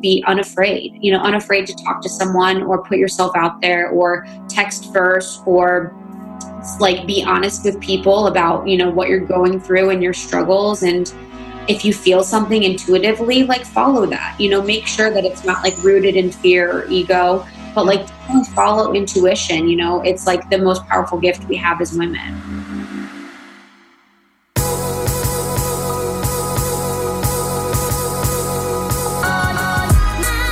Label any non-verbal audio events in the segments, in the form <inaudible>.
be unafraid, you know, unafraid to talk to someone or put yourself out there or text first or like be honest with people about, you know, what you're going through and your struggles and if you feel something intuitively, like follow that. You know, make sure that it's not like rooted in fear or ego, but like follow intuition. You know, it's like the most powerful gift we have as women.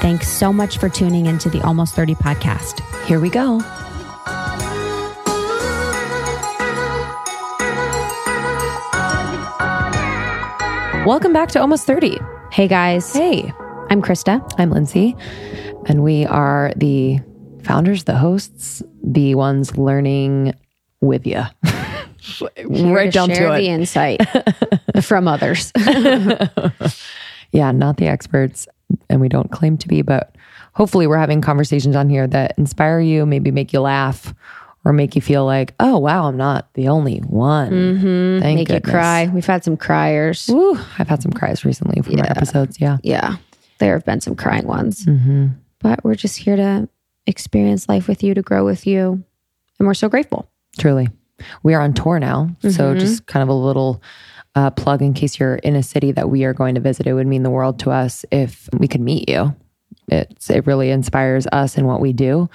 Thanks so much for tuning into the Almost 30 podcast. Here we go. Welcome back to Almost 30. Hey guys. Hey. I'm Krista. I'm Lindsay. And we are the founders, the hosts, the ones learning with you. <laughs> right down to it. the insight <laughs> from others. <laughs> yeah, not the experts and we don't claim to be, but hopefully we're having conversations on here that inspire you, maybe make you laugh or make you feel like, oh, wow, I'm not the only one. Mm-hmm. Thank make goodness. you cry. We've had some criers. Woo, I've had some cries recently from yeah. our episodes. Yeah. Yeah. There have been some crying ones. Mm-hmm. But we're just here to experience life with you, to grow with you. And we're so grateful. Truly. We are on tour now. Mm-hmm. So just kind of a little uh, plug in case you're in a city that we are going to visit. It would mean the world to us if we could meet you. It's, it really inspires us in what we do.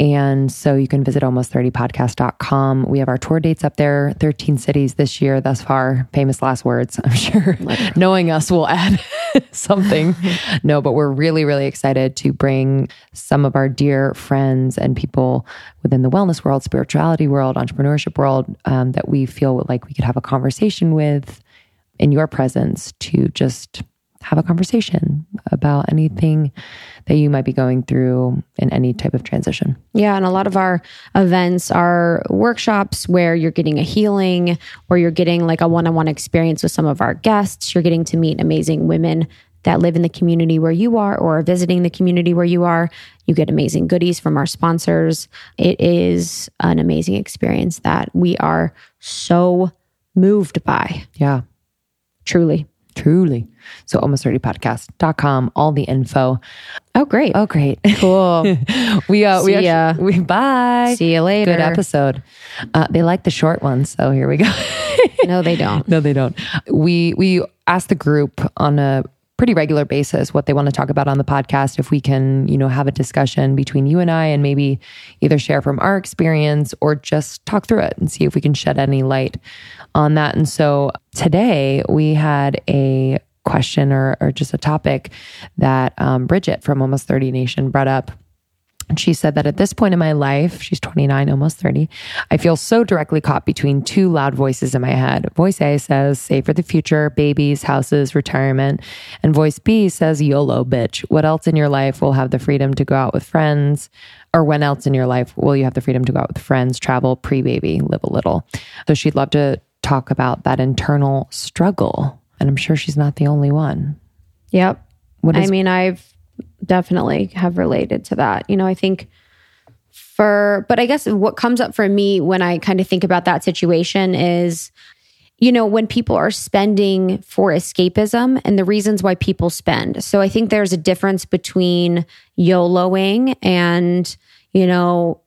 And so you can visit almost30podcast.com. We have our tour dates up there, 13 cities this year thus far. Famous last words, <laughs> I'm sure. Knowing us will add <laughs> something. no, but we're really, really excited to bring some of our dear friends and people within the wellness world, spirituality world, entrepreneurship world um, that we feel like we could have a conversation with in your presence to just have a conversation about anything that you might be going through in any type of transition. Yeah. And a lot of our events are workshops where you're getting a healing or you're getting like a one on one experience with some of our guests. You're getting to meet amazing women that live in the community where you are or are visiting the community where you are. You get amazing goodies from our sponsors. It is an amazing experience that we are so moved by. Yeah. Truly. Truly. So almost 30 podcast.com, all the info. Oh, great. Oh, great. <laughs> Cool. we, uh, we, ya. we, bye. See you later. Good episode. Uh, they like the short ones. So here we go. <laughs> no, they don't. No, they don't. We, we asked the group on a pretty regular basis what they want to talk about on the podcast if we can you know have a discussion between you and i and maybe either share from our experience or just talk through it and see if we can shed any light on that. And so today we had a question or, or just a topic that um, bridget from almost 30 nation brought up and she said that at this point in my life, she's 29, almost 30, I feel so directly caught between two loud voices in my head. Voice A says, save for the future, babies, houses, retirement. And voice B says, YOLO, bitch. What else in your life will have the freedom to go out with friends? Or when else in your life will you have the freedom to go out with friends, travel, pre baby, live a little? So she'd love to talk about that internal struggle. And I'm sure she's not the only one. Yep. What is, I mean, I've definitely have related to that. You know, I think for, but I guess what comes up for me when I kind of think about that situation is, you know, when people are spending for escapism and the reasons why people spend. So I think there's a difference between YOLOing and, you know,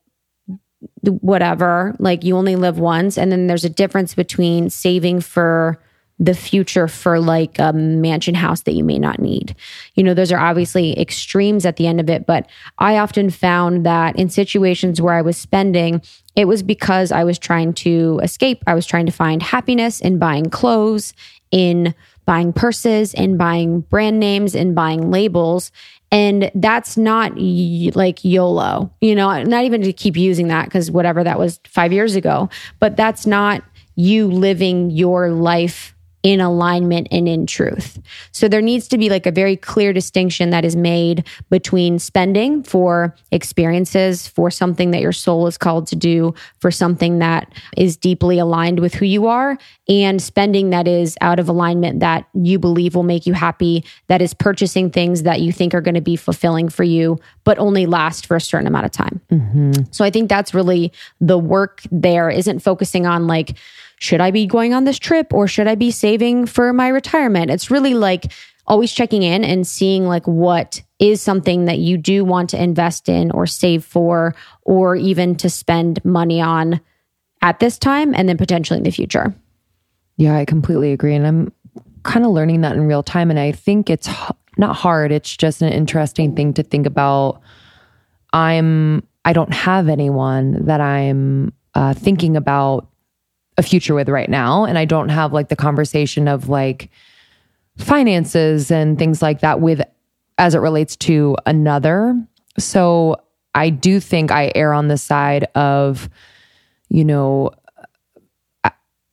whatever, like you only live once. And then there's a difference between saving for the future for like a mansion house that you may not need. You know, those are obviously extremes at the end of it, but I often found that in situations where I was spending, it was because I was trying to escape. I was trying to find happiness in buying clothes, in buying purses, in buying brand names, in buying labels. And that's not y- like YOLO, you know, not even to keep using that because whatever that was five years ago, but that's not you living your life in alignment and in truth. So there needs to be like a very clear distinction that is made between spending for experiences, for something that your soul is called to do, for something that is deeply aligned with who you are, and spending that is out of alignment that you believe will make you happy, that is purchasing things that you think are going to be fulfilling for you, but only last for a certain amount of time. Mm-hmm. So I think that's really the work there isn't focusing on like, should I be going on this trip or should I be saving for my retirement? It's really like always checking in and seeing like what is something that you do want to invest in or save for or even to spend money on at this time and then potentially in the future. Yeah, I completely agree and I'm kind of learning that in real time and I think it's not hard, it's just an interesting thing to think about. I'm I don't have anyone that I'm uh, thinking about a future with right now. And I don't have like the conversation of like finances and things like that with as it relates to another. So I do think I err on the side of, you know,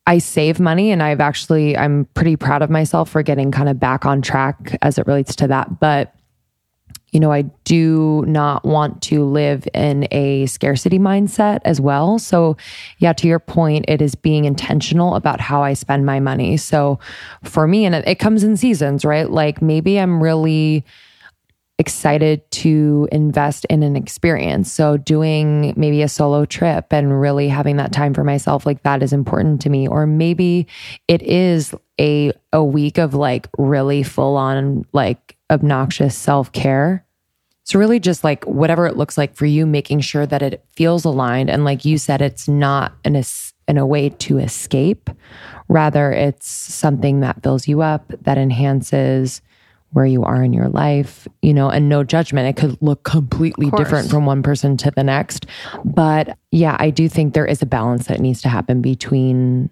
I save money and I've actually, I'm pretty proud of myself for getting kind of back on track as it relates to that. But you know, I do not want to live in a scarcity mindset as well. So, yeah, to your point, it is being intentional about how I spend my money. So, for me, and it, comes in seasons, right? Like maybe I'm really excited to invest in an experience. So, doing maybe a solo trip and really having that time for myself, like that is important to me. Or maybe it is a a week of like really full on like obnoxious self care. So, really, just like whatever it looks like for you, making sure that it feels aligned. And like you said, it's not an es- in a way to escape. Rather, it's something that fills you up, that enhances where you are in your life, you know, and no judgment. It could look completely different from one person to the next. But yeah, I do think there is a balance that needs to happen between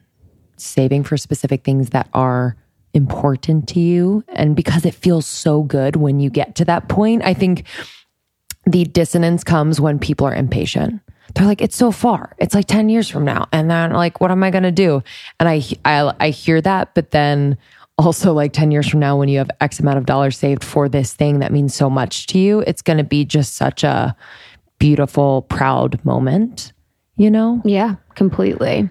saving for specific things that are important to you. And because it feels so good when you get to that point, I think the dissonance comes when people are impatient. They're like, it's so far. It's like 10 years from now. And then like, what am I going to do? And I, I, I hear that, but then also like 10 years from now, when you have X amount of dollars saved for this thing that means so much to you, it's going to be just such a beautiful, proud moment, you know? Yeah, completely.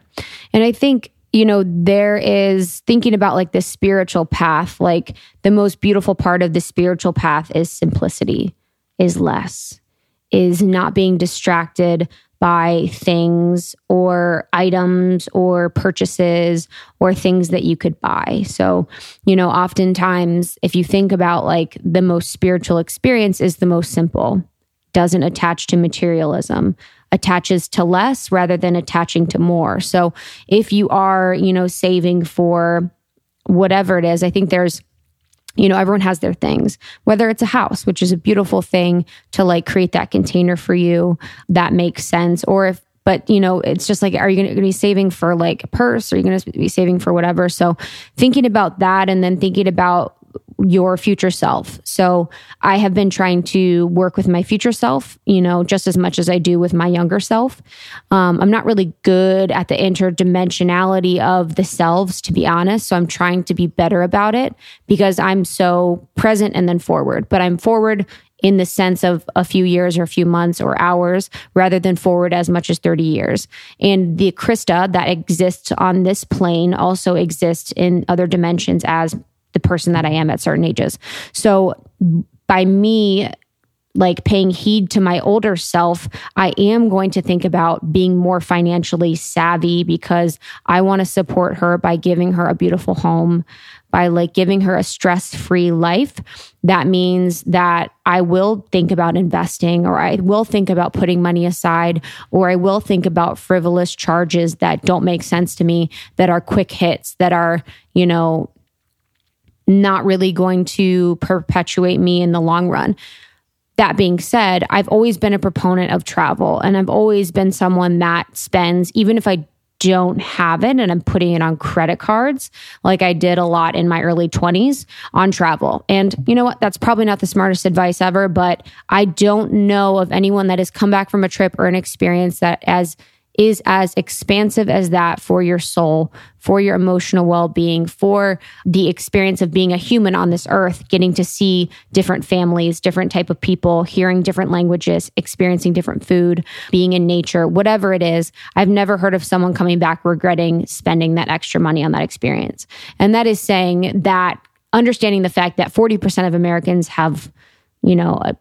And I think you know, there is thinking about like the spiritual path, like the most beautiful part of the spiritual path is simplicity, is less, is not being distracted by things or items or purchases or things that you could buy. So, you know, oftentimes if you think about like the most spiritual experience is the most simple, doesn't attach to materialism, attaches to less rather than attaching to more. So if you are, you know, saving for whatever it is, I think there's you know, everyone has their things, whether it's a house, which is a beautiful thing to like create that container for you that makes sense. Or if, but you know, it's just like, are you going to be saving for like a purse? Or are you going to be saving for whatever? So thinking about that and then thinking about your future self. So I have been trying to work with my future self, you know, just as much as I do with my younger self. Um, I'm not really good at the interdimensionality of the selves, to be honest. So I'm trying to be better about it because I'm so present and then forward, but I'm forward in the sense of a few years or a few months or hours rather than forward as much as 30 years. And the Krista that exists on this plane also exists in other dimensions as the person that I am at certain ages. So by me like paying heed to my older self, I am going to think about being more financially savvy because I want to support her by giving her a beautiful home, by like giving her a stress-free life. That means that I will think about investing or I will think about putting money aside or I will think about frivolous charges that don't make sense to me that are quick hits that are, you know, not really going to perpetuate me in the long run. That being said, I've always been a proponent of travel and I've always been someone that spends, even if I don't have it and I'm putting it on credit cards like I did a lot in my early 20s on travel. And you know what? That's probably not the smartest advice ever, but I don't know of anyone that has come back from a trip or an experience that as is as expansive as that for your soul, for your emotional well being, for the experience of being a human on this earth, getting to see different families, different type of people, hearing different languages, experiencing different food, being in nature, whatever it is. I've never heard of someone coming back regretting spending that extra money on that experience. And that is saying that understanding the fact that 40% of Americans have, you know, a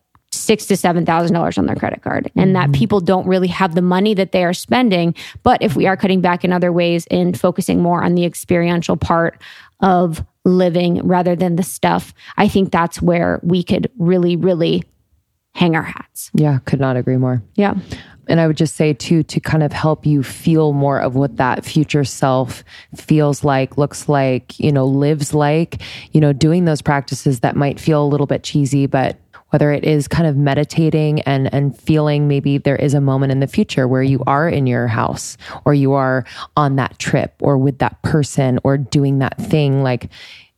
six to seven thousand dollars on their credit card and mm-hmm. that people don't really have the money that they are spending. But if we are cutting back in other ways and focusing more on the experiential part of living rather than the stuff i think that's where we could really really hang our hats. Yeah could not agree more. Yeah. And I would just say too to kind of help you feel more of what that future self feels like, looks like, you know, lives like, you know, doing those practices that might feel a little bit cheesy, but whether it is kind of meditating and and feeling maybe there is a moment in the future where you are in your house or you are on that trip or with that person or doing that thing like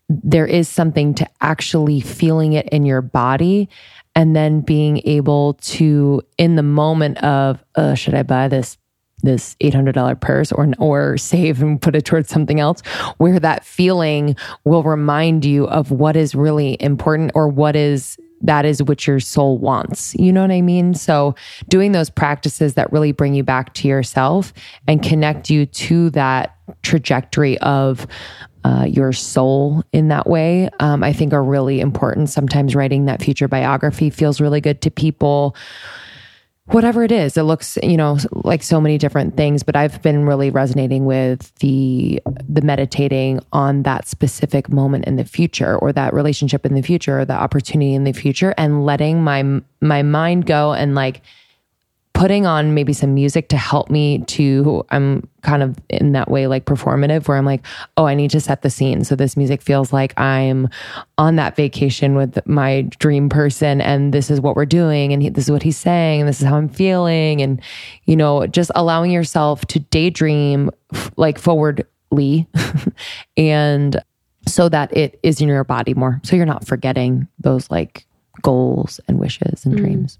there is something to actually feeling it in your body and then being able to in the moment of uh, should i buy this this $800 purse or or save and put it towards something else? where that feeling will remind you of what is really important or what is that is what your soul wants. You know what I mean? So, doing those practices that really bring you back to yourself and connect you to that trajectory of uh, your soul in that way, um, I think are really important. Sometimes writing that future biography feels really good to people whatever it is it looks you know like so many different things but i've been really resonating with the the meditating on that specific moment in the future or that relationship in the future or the opportunity in the future and letting my my mind go and like putting on maybe some music to help me to I'm kind of in that way like performative where I'm like, oh, I need to set the scene. So this music feels like I'm on that vacation with my dream person and this is what we're doing and he, this is what he's saying and this is how I'm feeling and you know, just allowing yourself to daydream like forwardly <laughs> and so that it is in your body more. So you're not forgetting those like goals and wishes and mm. dreams.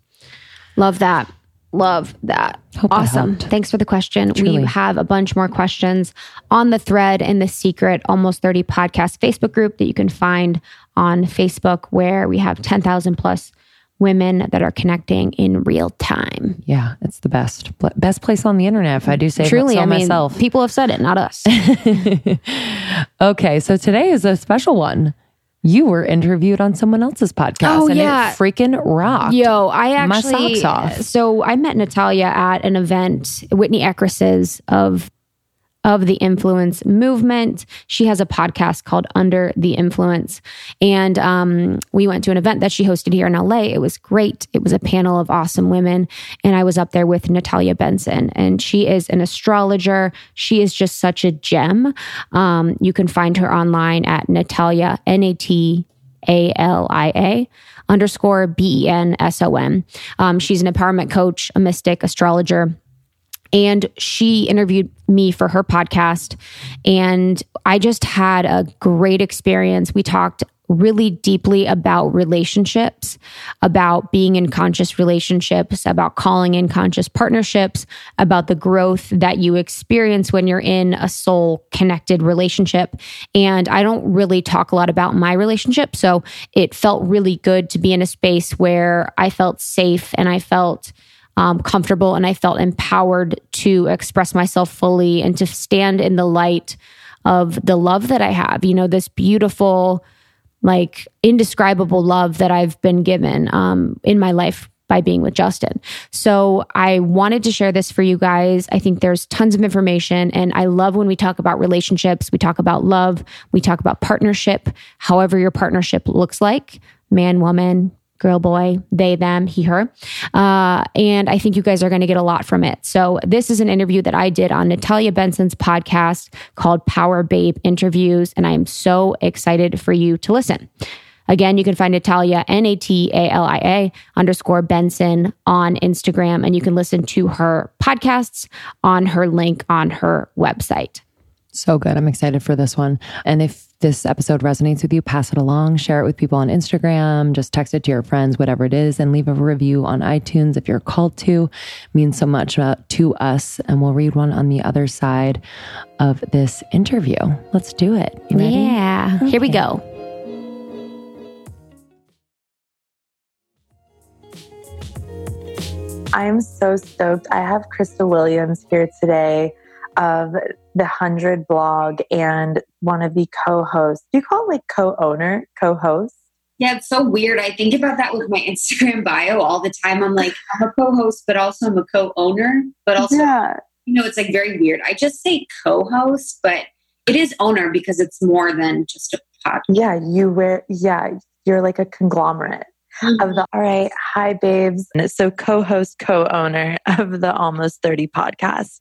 Love that. Love that. Hope awesome. That Thanks for the question. Truly. We have a bunch more questions on the thread in the secret Almost 30 podcast Facebook group that you can find on Facebook, where we have 10,000 plus women that are connecting in real time. Yeah, it's the best best place on the internet. If I do say truly, so I mean, myself, people have said it, not us. <laughs> okay, so today is a special one you were interviewed on someone else's podcast oh, and yeah. it freaking rocked. Yo, I actually, My socks off. so I met Natalia at an event, Whitney Eckeris's of of the influence movement. She has a podcast called Under the Influence. And um, we went to an event that she hosted here in LA. It was great. It was a panel of awesome women. And I was up there with Natalia Benson, and she is an astrologer. She is just such a gem. Um, you can find her online at Natalia, N A T A L I A underscore B E N S O N. Um, she's an empowerment coach, a mystic, astrologer and she interviewed me for her podcast. And I just had a great experience. We talked really deeply about relationships, about being in conscious relationships, about calling in conscious partnerships, about the growth that you experience when you're in a soul connected relationship. And I don't really talk a lot about my relationship. So it felt really good to be in a space where I felt safe and I felt um, comfortable and I felt empowered to express myself fully and to stand in the light of the love that I have. You know, this beautiful, like indescribable love that I've been given um, in my life by being with Justin. So I wanted to share this for you guys. I think there's tons of information and I love when we talk about relationships, we talk about love, we talk about partnership, however your partnership looks like, man, woman, girl, boy, they, them, he, her. Uh, and I think you guys are going to get a lot from it. So, this is an interview that I did on Natalia Benson's podcast called Power Babe Interviews. And I am so excited for you to listen. Again, you can find Natalia, N A T A L I A underscore Benson on Instagram, and you can listen to her podcasts on her link on her website. So good. I'm excited for this one. And if this episode resonates with you, pass it along, share it with people on Instagram, just text it to your friends, whatever it is, and leave a review on iTunes if you're called to. It means so much uh, to us. And we'll read one on the other side of this interview. Let's do it. You ready? Yeah. Okay. Here we go. I'm so stoked. I have Krista Williams here today of the 100 blog and one of the co hosts. Do you call it like co owner, co host? Yeah, it's so weird. I think about that with my Instagram bio all the time. I'm like, I'm a co host, but also I'm a co owner, but also, yeah. you know, it's like very weird. I just say co host, but it is owner because it's more than just a podcast. Yeah, you wear, yeah, you're like a conglomerate. Of the All Right, Hi Babes. So, co host, co owner of the Almost 30 podcast.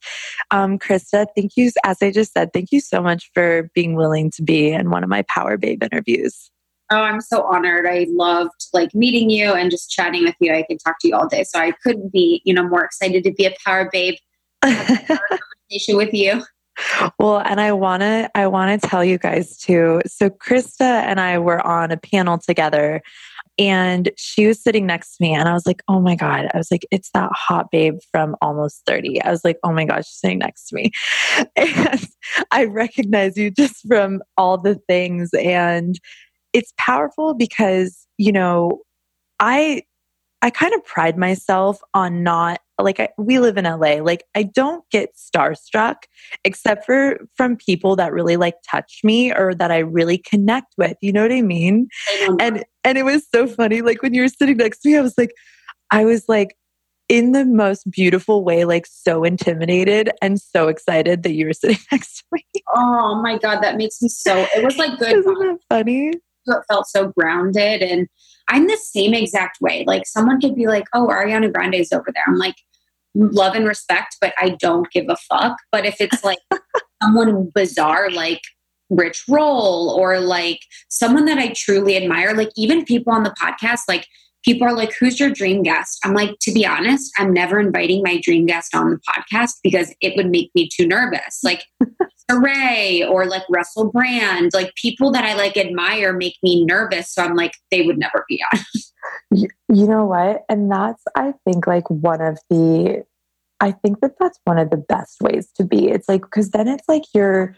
Um, Krista, thank you. As I just said, thank you so much for being willing to be in one of my Power Babe interviews. Oh, I'm so honored. I loved like meeting you and just chatting with you. I could talk to you all day. So I couldn't be, you know, more excited to be a power babe <laughs> conversation with you. Well, and I want to I want to tell you guys too. So Krista and I were on a panel together and she was sitting next to me, and I was like, oh my God. I was like, it's that hot babe from almost 30. I was like, oh my gosh, she's sitting next to me. <laughs> And I recognize you just from all the things. And it's powerful because, you know, I I kind of pride myself on not like I, we live in LA. Like I don't get starstruck except for from people that really like touch me or that I really connect with. You know what I mean? Mm-hmm. And and it was so funny. Like when you were sitting next to me, I was like, I was like in the most beautiful way, like so intimidated and so excited that you were <laughs> sitting next to me. Oh my god, that makes me so. It was like good. Isn't that funny? It felt so grounded and I'm the same exact way. Like someone could be like, "Oh, Ariana Grande's over there." I'm like, love and respect, but I don't give a fuck. But if it's like <laughs> someone bizarre, like Rich Roll, or like someone that I truly admire, like even people on the podcast, like people are like, Who's your dream guest? I'm like, To be honest, I'm never inviting my dream guest on the podcast because it would make me too nervous. Like, <laughs> Ray or like Russell Brand, like people that I like admire make me nervous. So I'm like, they would never be on. <laughs> you, you know what? And that's, I think, like one of the, I think that that's one of the best ways to be. It's like, because then it's like you're,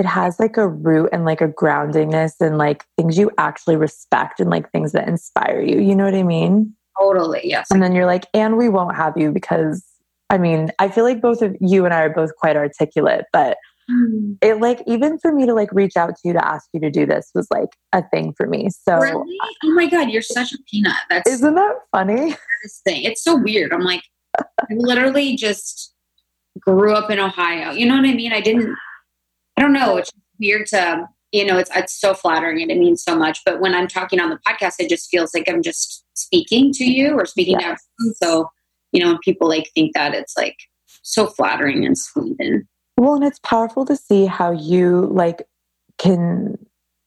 it has like a root and like a groundingness and like things you actually respect and like things that inspire you. You know what I mean? Totally. Yes. And then you're like, and we won't have you because I mean, I feel like both of you and I are both quite articulate, but mm. it like even for me to like reach out to you to ask you to do this was like a thing for me. So really? Oh my god, you're such a peanut. That's isn't that funny? Thing. It's so weird. I'm like, I literally just grew up in Ohio. You know what I mean? I didn't I don't know. It's weird to, you know, it's, it's so flattering and it means so much. But when I'm talking on the podcast, it just feels like I'm just speaking to you or speaking to everyone. So, you know, people like think that it's like so flattering and sweet and well, and it's powerful to see how you like can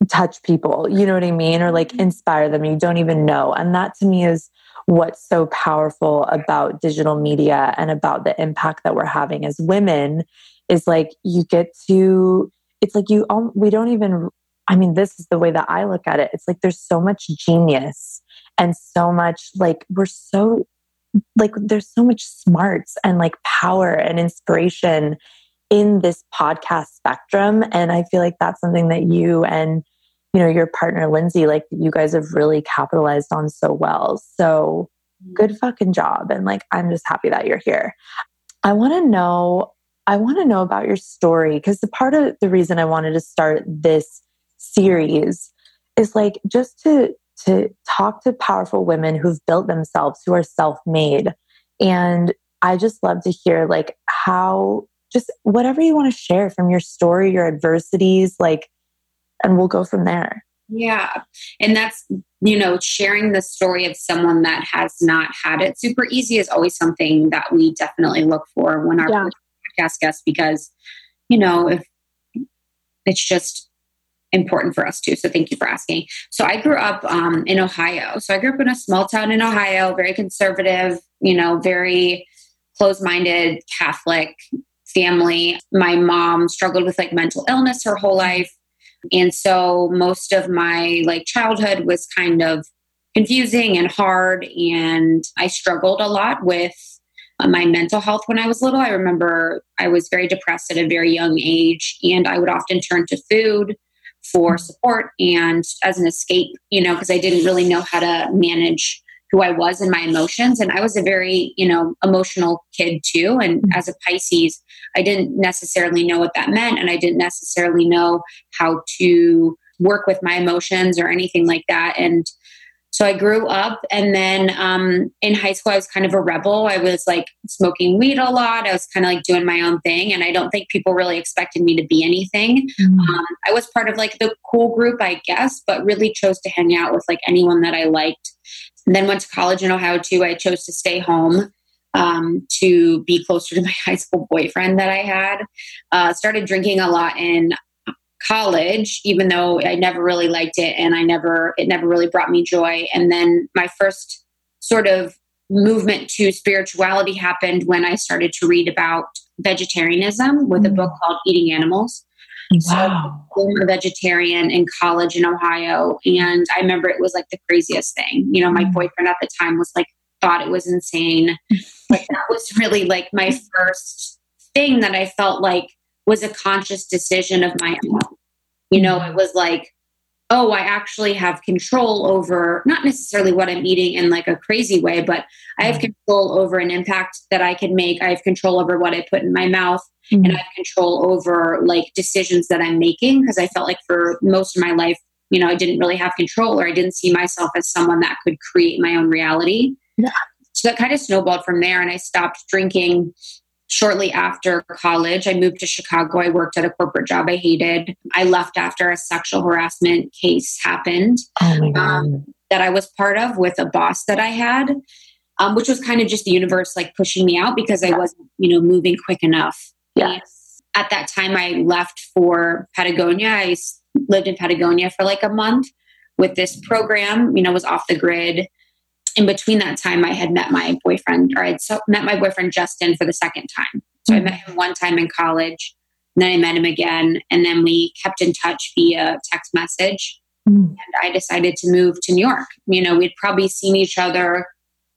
touch people, you know what I mean? Or like mm-hmm. inspire them. You don't even know. And that to me is what's so powerful about digital media and about the impact that we're having as women is like you get to it's like you um, we don't even i mean this is the way that i look at it. It's like there's so much genius and so much like we're so like there's so much smarts and like power and inspiration in this podcast spectrum. And i feel like that's something that you and you know your partner lindsay like you guys have really capitalized on so well. So good fucking job. And like i'm just happy that you're here. I want to know I want to know about your story because the part of the reason I wanted to start this series is like just to to talk to powerful women who've built themselves who are self-made and I just love to hear like how just whatever you want to share from your story your adversities like and we'll go from there. Yeah. And that's, you know, sharing the story of someone that has not had it super easy is always something that we definitely look for when our yeah podcast guests because, you know, if it's just, important for us too. So thank you for asking. So I grew up um, in Ohio. So I grew up in a small town in Ohio, very conservative, you know, very closed minded Catholic family. My mom struggled with like mental illness her whole life. And so most of my like childhood was kind of confusing and hard. And I struggled a lot with my mental health when I was little. I remember I was very depressed at a very young age, and I would often turn to food for support and as an escape, you know, because I didn't really know how to manage who I was and my emotions. And I was a very, you know, emotional kid too. And mm-hmm. as a Pisces, I didn't necessarily know what that meant. And I didn't necessarily know how to work with my emotions or anything like that. And so I grew up, and then um, in high school, I was kind of a rebel. I was like smoking weed a lot. I was kind of like doing my own thing, and I don't think people really expected me to be anything. Mm-hmm. Um, I was part of like the cool group, I guess, but really chose to hang out with like anyone that I liked. And then went to college in Ohio too. I chose to stay home um, to be closer to <laughs> my high school boyfriend that I had. Uh, started drinking a lot in college, even though I never really liked it and I never, it never really brought me joy. And then my first sort of movement to spirituality happened when I started to read about vegetarianism with a book mm. called Eating Animals. Wow. So I'm a vegetarian in college in Ohio. And I remember it was like the craziest thing. You know, my mm. boyfriend at the time was like, thought it was insane. <laughs> but that was really like my first thing that I felt like was a conscious decision of my own. You know, it was like, oh, I actually have control over not necessarily what I'm eating in like a crazy way, but I have mm-hmm. control over an impact that I can make. I have control over what I put in my mouth mm-hmm. and I have control over like decisions that I'm making because I felt like for most of my life, you know, I didn't really have control or I didn't see myself as someone that could create my own reality. Yeah. So that kind of snowballed from there and I stopped drinking shortly after college, I moved to Chicago. I worked at a corporate job I hated. I left after a sexual harassment case happened oh um, that I was part of with a boss that I had, um, which was kind of just the universe like pushing me out because I wasn't, you know, moving quick enough. Yes. At that time, I left for Patagonia. I lived in Patagonia for like a month with this program, you know, was off the grid in between that time, I had met my boyfriend, or I'd so, met my boyfriend Justin for the second time. So mm-hmm. I met him one time in college, then I met him again, and then we kept in touch via text message. Mm-hmm. And I decided to move to New York. You know, we'd probably seen each other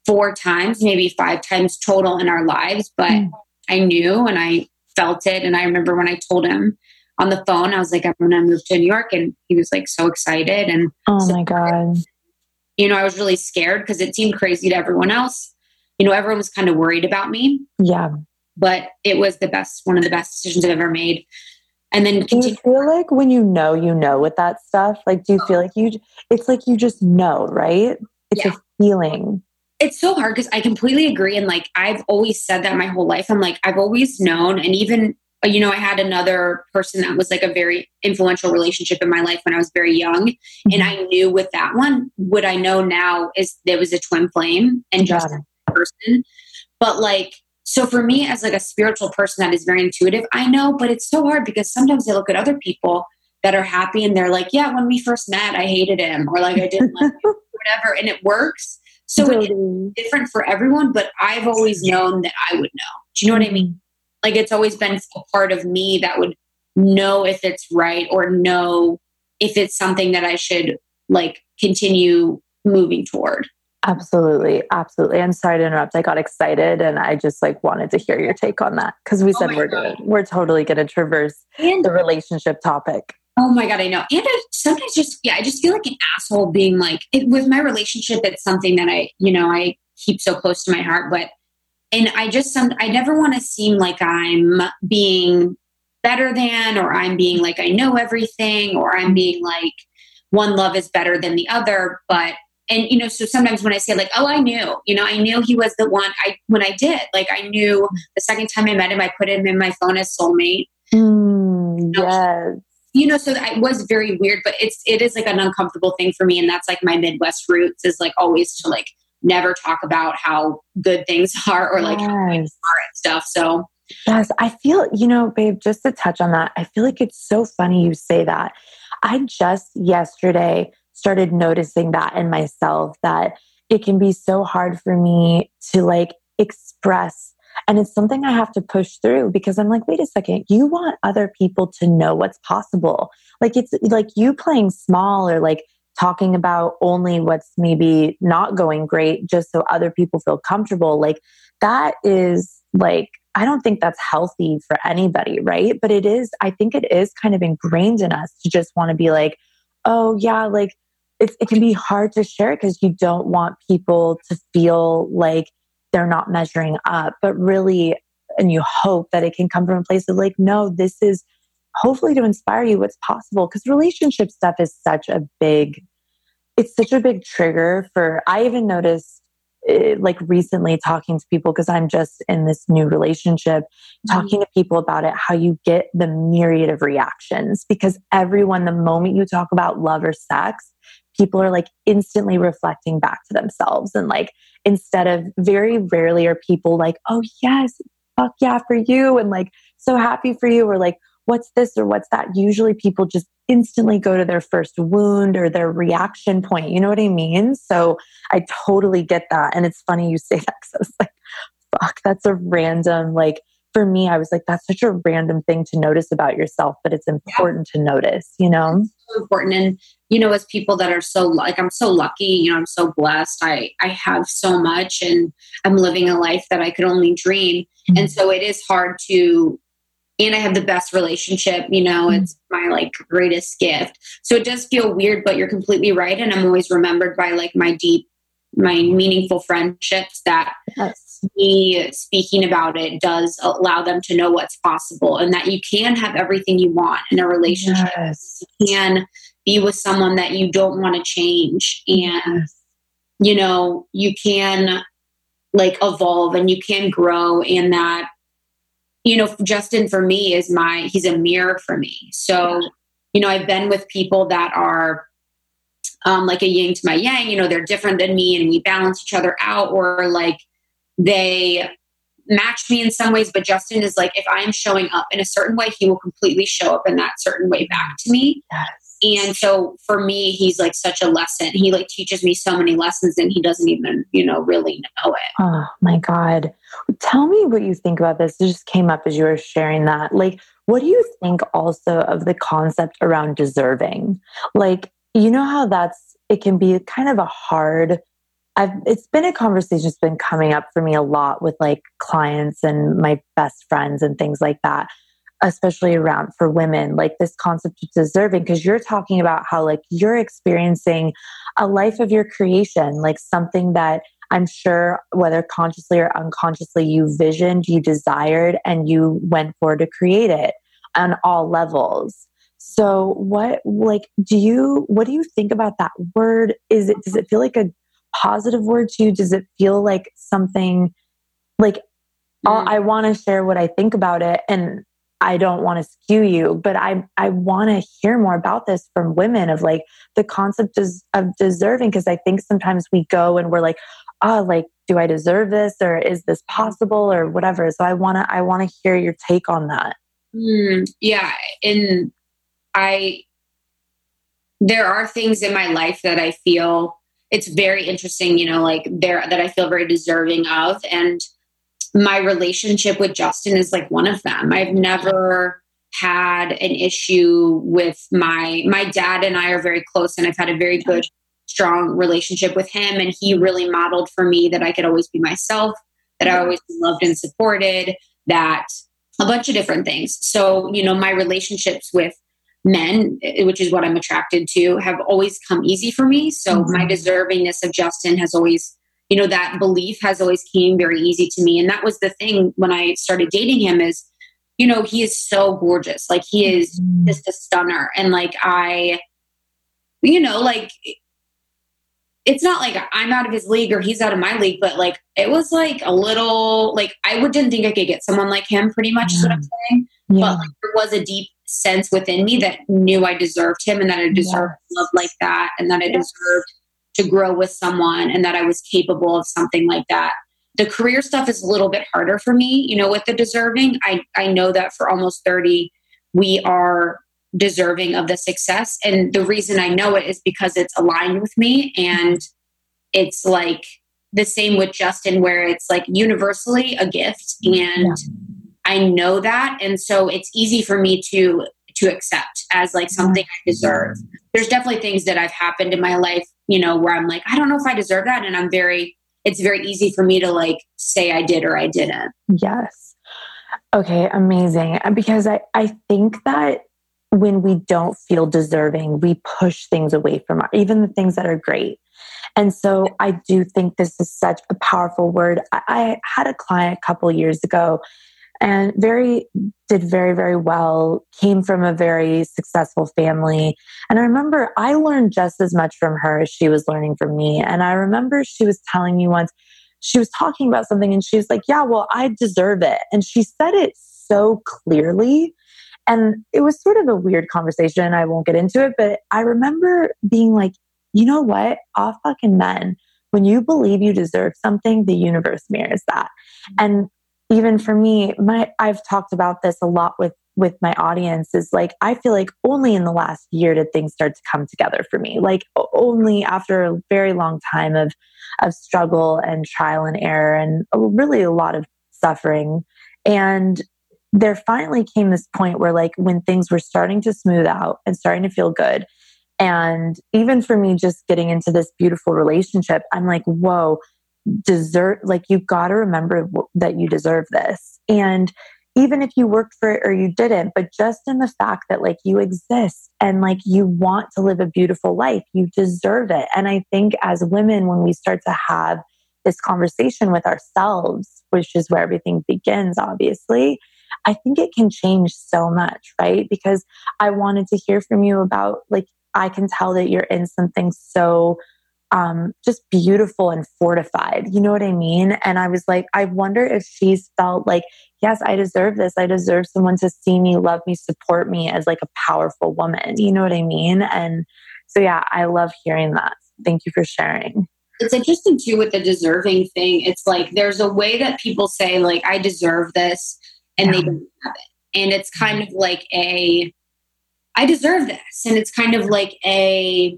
four times, maybe five times total in our lives, but mm-hmm. I knew and I felt it. And I remember when I told him on the phone, I was like, I'm going to move to New York. And he was like so excited. And oh my God you know, I was really scared because it seemed crazy to everyone else. You know, everyone was kind of worried about me. Yeah. But it was the best, one of the best decisions I've ever made. And then do you feel like when you know, you know with that stuff? Like, do you feel oh. like you, it's like you just know, right? It's yeah. a feeling. It's so hard because I completely agree. And like, I've always said that my whole life. I'm like, I've always known. And even you know, I had another person that was like a very influential relationship in my life when I was very young. Mm-hmm. And I knew with that one, what I know now is there was a twin flame and just a person. But like, so for me as like a spiritual person that is very intuitive, I know, but it's so hard because sometimes I look at other people that are happy and they're like, yeah, when we first met, I hated him or like I didn't like him, <laughs> whatever. And it works. So totally. it's different for everyone, but I've always known that I would know. Do you know what I mean? Like it's always been a part of me that would know if it's right or know if it's something that I should like continue moving toward. Absolutely. Absolutely. I'm sorry to interrupt. I got excited and I just like wanted to hear your take on that because we oh said we're going we're totally going to traverse and, the relationship topic. Oh my God, I know. And I sometimes just, yeah, I just feel like an asshole being like, it, with my relationship, it's something that I, you know, I keep so close to my heart. But and I just some I never want to seem like I'm being better than or I'm being like I know everything or I'm being like one love is better than the other. But and you know so sometimes when I say like oh I knew you know I knew he was the one I when I did like I knew the second time I met him I put him in my phone as soulmate. Mm, yes. you know so it was very weird but it's it is like an uncomfortable thing for me. And that's like my midwest roots is like always to like never talk about how good things <laughs> are or like yes. how things are and stuff. So Yes, I feel, you know, babe, just to touch on that, I feel like it's so funny you say that. I just yesterday started noticing that in myself that it can be so hard for me to like express and it's something I have to push through because I'm like, wait a second, you want other people to know what's possible. Like it's like you playing small or like talking about only what's maybe not going great just so other people feel comfortable. Like that is like, I don't think that's healthy for anybody, right? But it is, I think it is kind of ingrained in us to just want to be like, oh, yeah, like it, it can be hard to share because you don't want people to feel like they're not measuring up, but really, and you hope that it can come from a place of like, no, this is hopefully to inspire you what's possible. Because relationship stuff is such a big, it's such a big trigger for, I even noticed eh, like recently talking to people because I'm just in this new relationship, mm-hmm. talking to people about it, how you get the myriad of reactions because everyone, the moment you talk about love or sex, people are like instantly reflecting back to themselves and like instead of very rarely are people like oh yes fuck yeah for you and like so happy for you or like what's this or what's that usually people just instantly go to their first wound or their reaction point you know what i mean so i totally get that and it's funny you say <laughs> that because i was like fuck that's a random like for me, I was like, that's such a random thing to notice about yourself, but it's important yeah. to notice, you know? So important. And, you know, as people that are so like, I'm so lucky, you know, I'm so blessed. I, I have so much and I'm living a life that I could only dream. Mm-hmm. And so it is hard to, and I have the best relationship, you know, mm-hmm. it's my like greatest gift. So it does feel weird, but you're completely right. And I'm always remembered by like my deep, my meaningful friendships that yes me speaking about it does allow them to know what's possible and that you can have everything you want in a relationship. Yes. You can be with someone that you don't want to change. And, yes. you know, you can like evolve and you can grow and that, you know, Justin for me is my, he's a mirror for me. So, you know, I've been with people that are um, like a yin to my yang, you know, they're different than me and we balance each other out, or like they match me in some ways, but Justin is like, if I am showing up in a certain way, he will completely show up in that certain way back to me. Yes. And so for me, he's like such a lesson. He like teaches me so many lessons and he doesn't even, you know, really know it. Oh my God. Tell me what you think about this. It just came up as you were sharing that. Like, what do you think also of the concept around deserving? Like, you know how that's, it can be kind of a hard I've it's been a conversation that's been coming up for me a lot with like clients and my best friends and things like that, especially around for women, like this concept of deserving, because you're talking about how like you're experiencing a life of your creation, like something that I'm sure whether consciously or unconsciously you visioned, you desired, and you went for to create it on all levels. So what like do you what do you think about that word? Is it does it feel like a positive word to you? Does it feel like something like mm. I want to share what I think about it and I don't want to skew you, but I I want to hear more about this from women of like the concept is, of deserving because I think sometimes we go and we're like, oh, like do I deserve this or is this possible or whatever. So I want to I want to hear your take on that. Mm, yeah, and I there are things in my life that I feel it's very interesting, you know, like there that I feel very deserving of. And my relationship with Justin is like one of them. I've never had an issue with my my dad and I are very close and I've had a very good strong relationship with him and he really modeled for me that I could always be myself, that I always loved and supported, that a bunch of different things. So, you know, my relationships with men, eh, which is what I'm attracted to, have always come easy for me. So mm-hmm. my deservingness of Justin has always, you know, that belief has always came very easy to me. And that was the thing when I started dating him is, you know, he is so gorgeous. Like he is mm-hmm. just a stunner. And like I, you know, like it's not like I'm out of his league or he's out of my league, but like it was like a little like I would didn't think I could get someone like him pretty much yeah. is what I'm saying. Yeah. But like there was a deep sense within me that knew I deserved him and that I deserved yes. love like that and that I deserved to grow with someone and that I was capable of something like that. The career stuff is a little bit harder for me, you know, with the deserving. I, I know that for almost 30, we are deserving of the success. And the reason I know it is because it's aligned with me. And it's like the same with Justin, where it's like universally a gift. And yeah. I know that. And so it's easy for me to to accept as like something I deserve. There's definitely things that have happened in my life, you know, where I'm like, I don't know if I deserve that. And I'm very, it's very easy for me to like say I did or I didn't. Yes. Okay, amazing. Because I, I think that when we don't feel deserving, we push things away from our, even the things that are great. And so I do think this is such a powerful word. I, I had a client a couple years ago and very did very very well came from a very successful family and i remember i learned just as much from her as she was learning from me and i remember she was telling me once she was talking about something and she was like yeah well i deserve it and she said it so clearly and it was sort of a weird conversation. I won't get into it, but I remember being like, you know what? All fucking men, when you believe you deserve something, the universe mirrors that. And even for me, my I've talked about this a lot with with my audience is like I feel like only in the last year did things start to come together for me. Like only after a very long time of of struggle and trial and error and really a lot of suffering. And there finally came this point where like when things were starting to smooth out and starting to feel good and even for me just getting into this beautiful relationship i'm like whoa deserve like you've got to remember that you deserve this and even if you worked for it or you didn't but just in the fact that like you exist and like you want to live a beautiful life you deserve it and i think as women when we start to have this conversation with ourselves which is where everything begins obviously I think it can change so much, right? Because I wanted to hear from you about like, I can tell that you're in something so um, just beautiful and fortified. You know what I mean? And I was like, I wonder if she's felt like, yes, I deserve this. I deserve someone to see me, love me, support me as like a powerful woman. You know what I mean? And so, yeah, I love hearing that. Thank you for sharing. It's interesting too with the deserving thing. It's like there's a way that people say, like, I deserve this and yeah. they don't have it. And it's kind of like a, I deserve this. And it's kind of like a,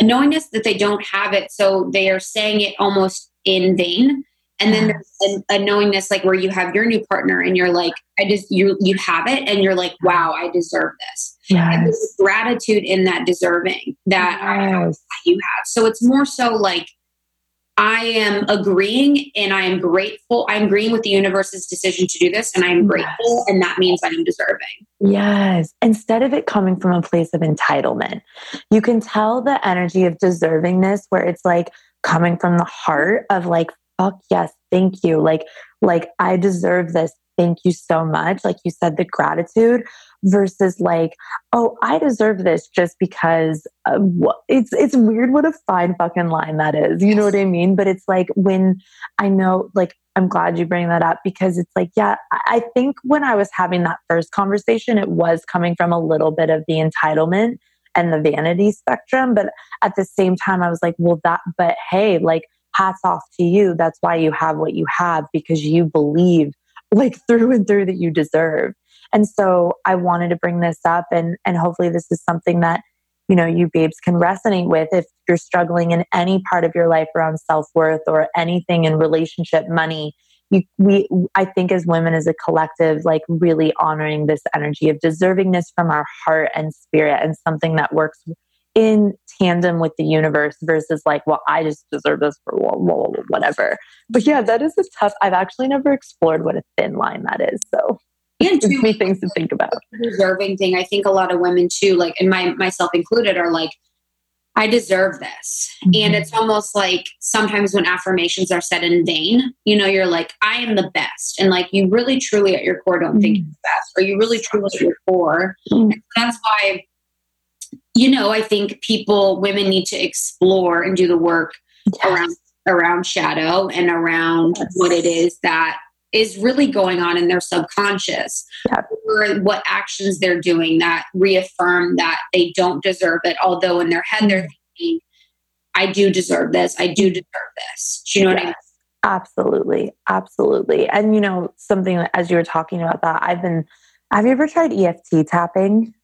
a knowingness that they don't have it. So they are saying it almost in vain. And then there's a, a, knowingness like where you have your new partner and you're like, I just you you have it and you're like, wow, I deserve this. Yes. And there's gratitude in that deserving that, yes. I, you have. So it's more so like I am agreeing and I am grateful. I'm agreeing with the universe's decision to do this and I'm grateful. Yes. And that means I am deserving. Yes. Instead of it coming from a place of entitlement, you can tell the energy of deservingness where it's like coming from the heart of like, fuck yes, thank you. Like, like I deserve this. Thank you so much. Like you said, the gratitude versus like, oh, I deserve this just because uh, it's it's weird what a fine fucking line that is. You know what I mean? But it's like when I know, like, I'm glad you bring that up because it's like, yeah, I think when I was having that first conversation, it was coming from a little bit of the entitlement and the vanity spectrum. But at the same time, I was like, well, that, but hey, like, hats off to you. That's why you have what you have because you believe like through and through that you deserve. And so I wanted to bring this up and, and hopefully this is something that, you know, you babes can resonate with if you're struggling in any part of your life around self-worth or anything in relationship, money. You, we, I think as women, as a collective, like really honoring this energy of deservingness from our heart and spirit and something that works in tandem with the universe versus like, well, I just deserve this for whatever. But yeah, that is a tough. I've actually never explored what a thin line that is. So and gives me things to think about. Deserving thing. I think a lot of women too, like, and my myself included, are like, I deserve this. Mm-hmm. And it's almost like sometimes when affirmations are said in vain, you know, you're like, I am the best. And like you really truly at your core don't mm-hmm. think you're the best, or you really truly at your core. Mm-hmm. that's why, you know, I think people, women need to explore and do the work yes. around around shadow and around yes. what it is that is really going on in their subconscious yeah. or what actions they're doing that reaffirm that they don't deserve it. Although in their head they're mm-hmm. thinking i do deserve this. I do mm-hmm. deserve this. Do you know yes. what i mean? Absolutely. Absolutely. And you know something as you were talking about that i've been have you ever tried eft tapping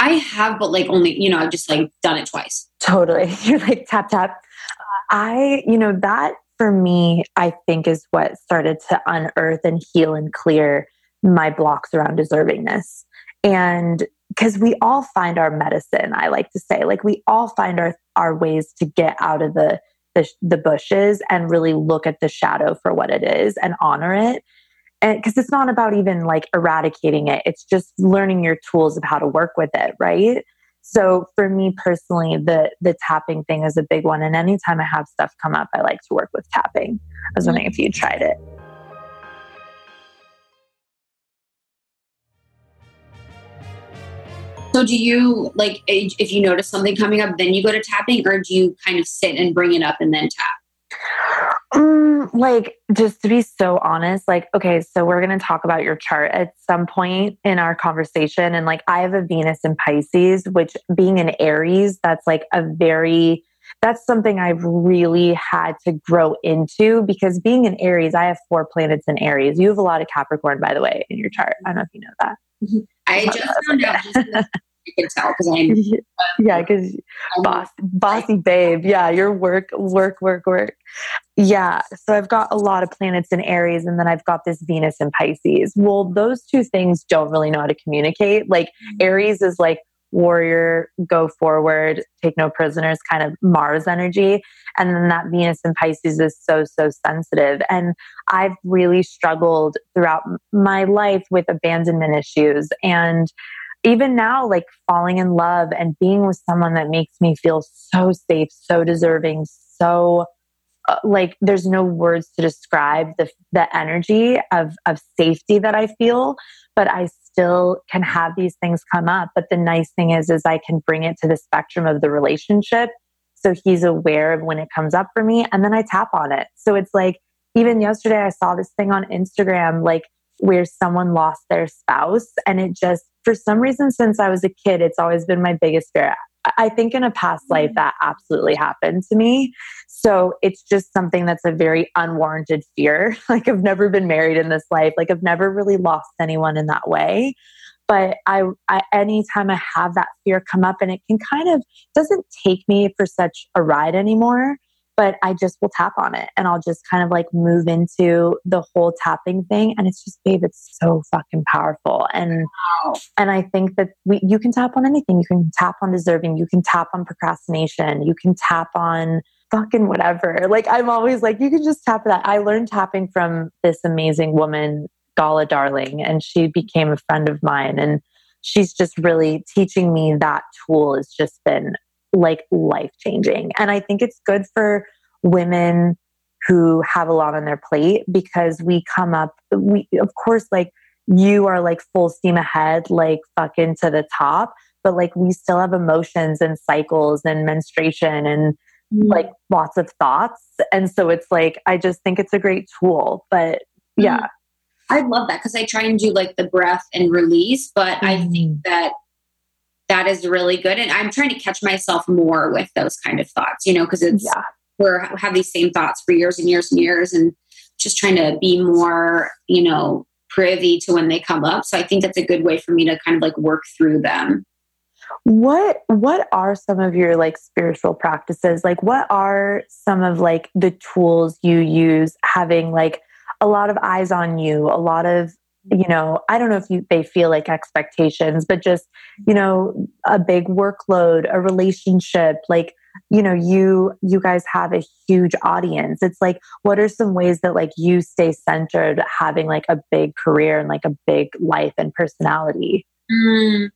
I have, but like only, you know, I've just like done it twice. Totally. <laughs> You're like tap, tap. Uh, I, you know, that for me, I think is what started to unearth and heal and clear my blocks around deservingness. And because we all find our medicine, I like to say, like we all find our, our ways to get out of the, the, the bushes and really look at the shadow for what it is and honor it because it's not about even like eradicating it. It's just learning your tools of how to work with it right? So for me personally the the tapping thing is a big one. And anytime i have stuff come up i like to work with tapping. I was wondering if you tried it. So do you like if you notice something coming up then you go to tapping or do you kind of sit and bring it up and then tap um, like, just to be so honest, like, okay, so we're to talk about your chart at some point in our conversation. And like, I have a Venus in Pisces, which being an Aries, that's like a very, that's something I've really had to grow into because being an Aries, I have four planets in Aries. You have a lot of Capricorn, by the way, in your chart. I don't know if you know that. I just found out can tell because I'm <laughs> yeah, because boss, bossy babe. Yeah, your work, work, work, work. Yeah. So I've got a lot of planets in Aries, and then I've got this Venus in Pisces. Well, those two things don't really know how to communicate. Like mm-hmm. Aries is like warrior, go forward, take no prisoners, kind of Mars energy. And then that Venus in Pisces is so, so sensitive. And I've really struggled throughout my life with abandonment issues and even now, like falling in love and being with someone that makes me feel so safe, so deserving, so uh, like there's no words to describe the the energy of of safety that I feel, but I still can have these things come up. But the nice thing is, is I can bring it to the spectrum of the relationship, so he's aware of when it comes up for me, and then I tap on it. So it's like even yesterday, I saw this thing on Instagram, like where someone lost their spouse, and it just for some reason, since I was a kid, it's always been my biggest fear. I think in a past life mm. that absolutely happened to me. So it's just something that's a very unwarranted fear. <laughs> Like I've never been married in this life. Like I've never really lost anyone in that way. But I, I anytime I have that fear come up and it can kind of doesn't take me for such a ride anymore but I just will tap on it and I'll just kind of like move into the whole tapping thing. And it's just, babe, it's so fucking powerful. And, wow. and I think that we, you can tap on anything. You can tap on deserving. You can tap on procrastination. You can tap on fucking whatever. Like I'm always like, you can just tap that. I learned tapping from this amazing woman, Gala Darling, and she became a friend of mine. And she's just really teaching me that tool has just been like life changing. And I think it's good for women who have a lot on their plate because we come up, we, of course, like you are like full steam ahead, like fucking to the top, but like we still have emotions and cycles and menstruation and mm-hmm. like lots of thoughts. And so it's like, I just think it's a great tool. But yeah. Mm-hmm. I love that because I try and do like the breath and release, but mm-hmm. I think mm-hmm. that that is really good. And I'm trying to catch myself more with those kind of thoughts, you know, because it's yeah. we're have these same thoughts for years and years and years, and just trying to be more, you know, privy to when they come up. So I think that's a good way for me to kind of like work through them. What what are some of your like spiritual practices? Like what are some of like the tools you use having like a lot of eyes on you, a lot of you know i don't know if you, they feel like expectations but just you know a big workload a relationship like you know you you guys have a huge audience. It's like what are some ways that like you stay centered having like a big career and like a big life and personality? Mm,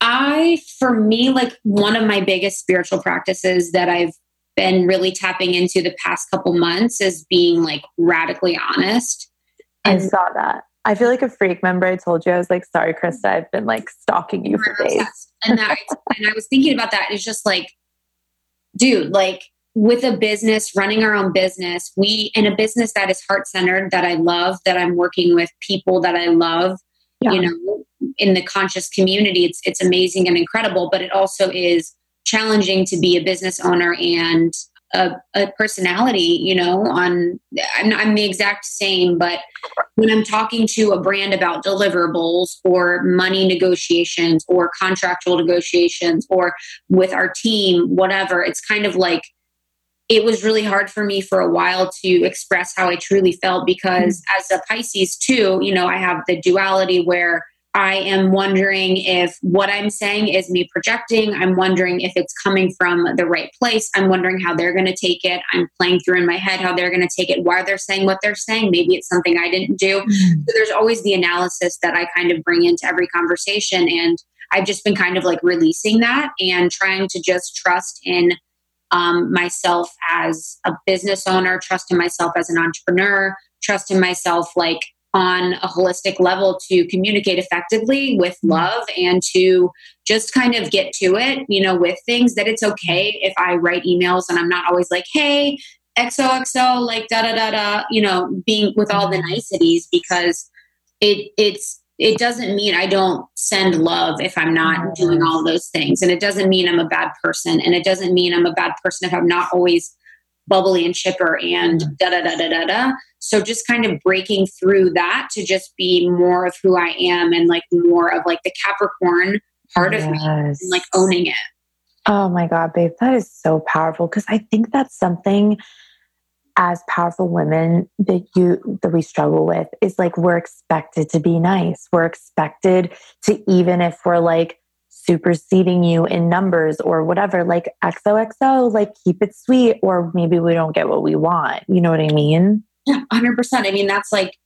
i for me like one of my biggest spiritual practices that i've been really tapping into the past couple months is being like radically honest. And, I saw that. I feel like a freak. Remember, I told you I was like, "Sorry, Krista, I've been like stalking you for days." and that, <laughs> and I was thinking about that. It's just like, dude, like with a business, running our own business, we in a business that is heart centered, that I love, that I'm working with people that I love. Yeah. You know, in the conscious community, it's it's amazing and incredible. But it also is challenging to be a business owner and a, a personality, you know, on I'm, I'm the exact same, but when I'm talking to a brand about deliverables or money negotiations or contractual negotiations or with our team, whatever, it's kind of like it was really hard for me for a while to express how I truly felt because mm-hmm. as a Pisces too, you know, I have the duality where I am wondering if what I'm saying is me projecting. I'm wondering if it's coming from the right place. I'm wondering how they're going to take it. I'm playing through in my head how they're going to take it, why they're saying what they're saying. Maybe it's something I didn't do. Mm-hmm. So there's always the analysis that I kind of bring into every conversation. And I've just been kind of like releasing that and trying to just trust in um, myself as a business owner, trust in myself as an entrepreneur, trust in myself like on a holistic level to communicate effectively with mm-hmm. love and to just kind of get to it, you know, with things that it's okay if I write emails and I'm not always like, hey, XOXO, like da da da da, you know, being with all the mm-hmm. niceties because it it's it doesn't mean I don't send love if I'm not doing all those things. And it doesn't mean I'm a bad person. And it doesn't mean I'm a bad person if I'm not always bubbly and chipper and da da da da da da. So just kind of breaking through that to just be more of who I am and like more of like the Capricorn part yes. of me and like owning it. Oh my God, babe, that is so powerful because I think that's something as powerful women that you that we struggle with is like we're expected to be nice. We're expected to even if we're like superseding you in numbers or whatever, like XOXO, like keep it sweet, or maybe we don't get what we want. You know what I mean? Yeah, 100%. I mean, that's like,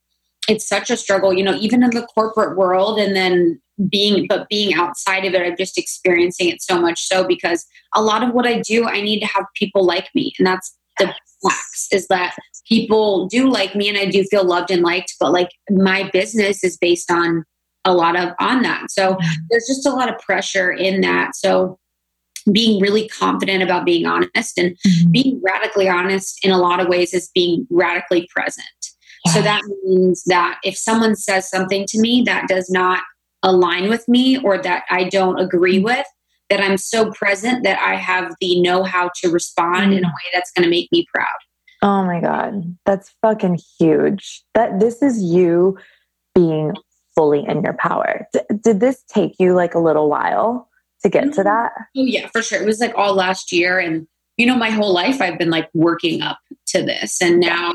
it's such a struggle, you know, even in the corporate world and then being, but being outside of it, I'm just experiencing it so much so because a lot of what I do, I need to have people like me. And that's the flex is that people do like me and I do feel loved and liked, but like my business is based on a lot of on that. So there's just a lot of pressure in that. So being really confident about being honest and mm-hmm. being radically honest in a lot of ways is being radically present. Yes. So that means that if someone says something to me that does not align with me or that I don't agree mm-hmm. with, that I'm so present that I have the know how to respond mm-hmm. in a mm. way that's going to make me proud. Oh my God. That's fucking huge. That this is you being fully in your power. D- did this take you like a little while to get to that? Oh, yeah, for sure. It was like all last year. And, you know, my whole life I've been like working up to this. And now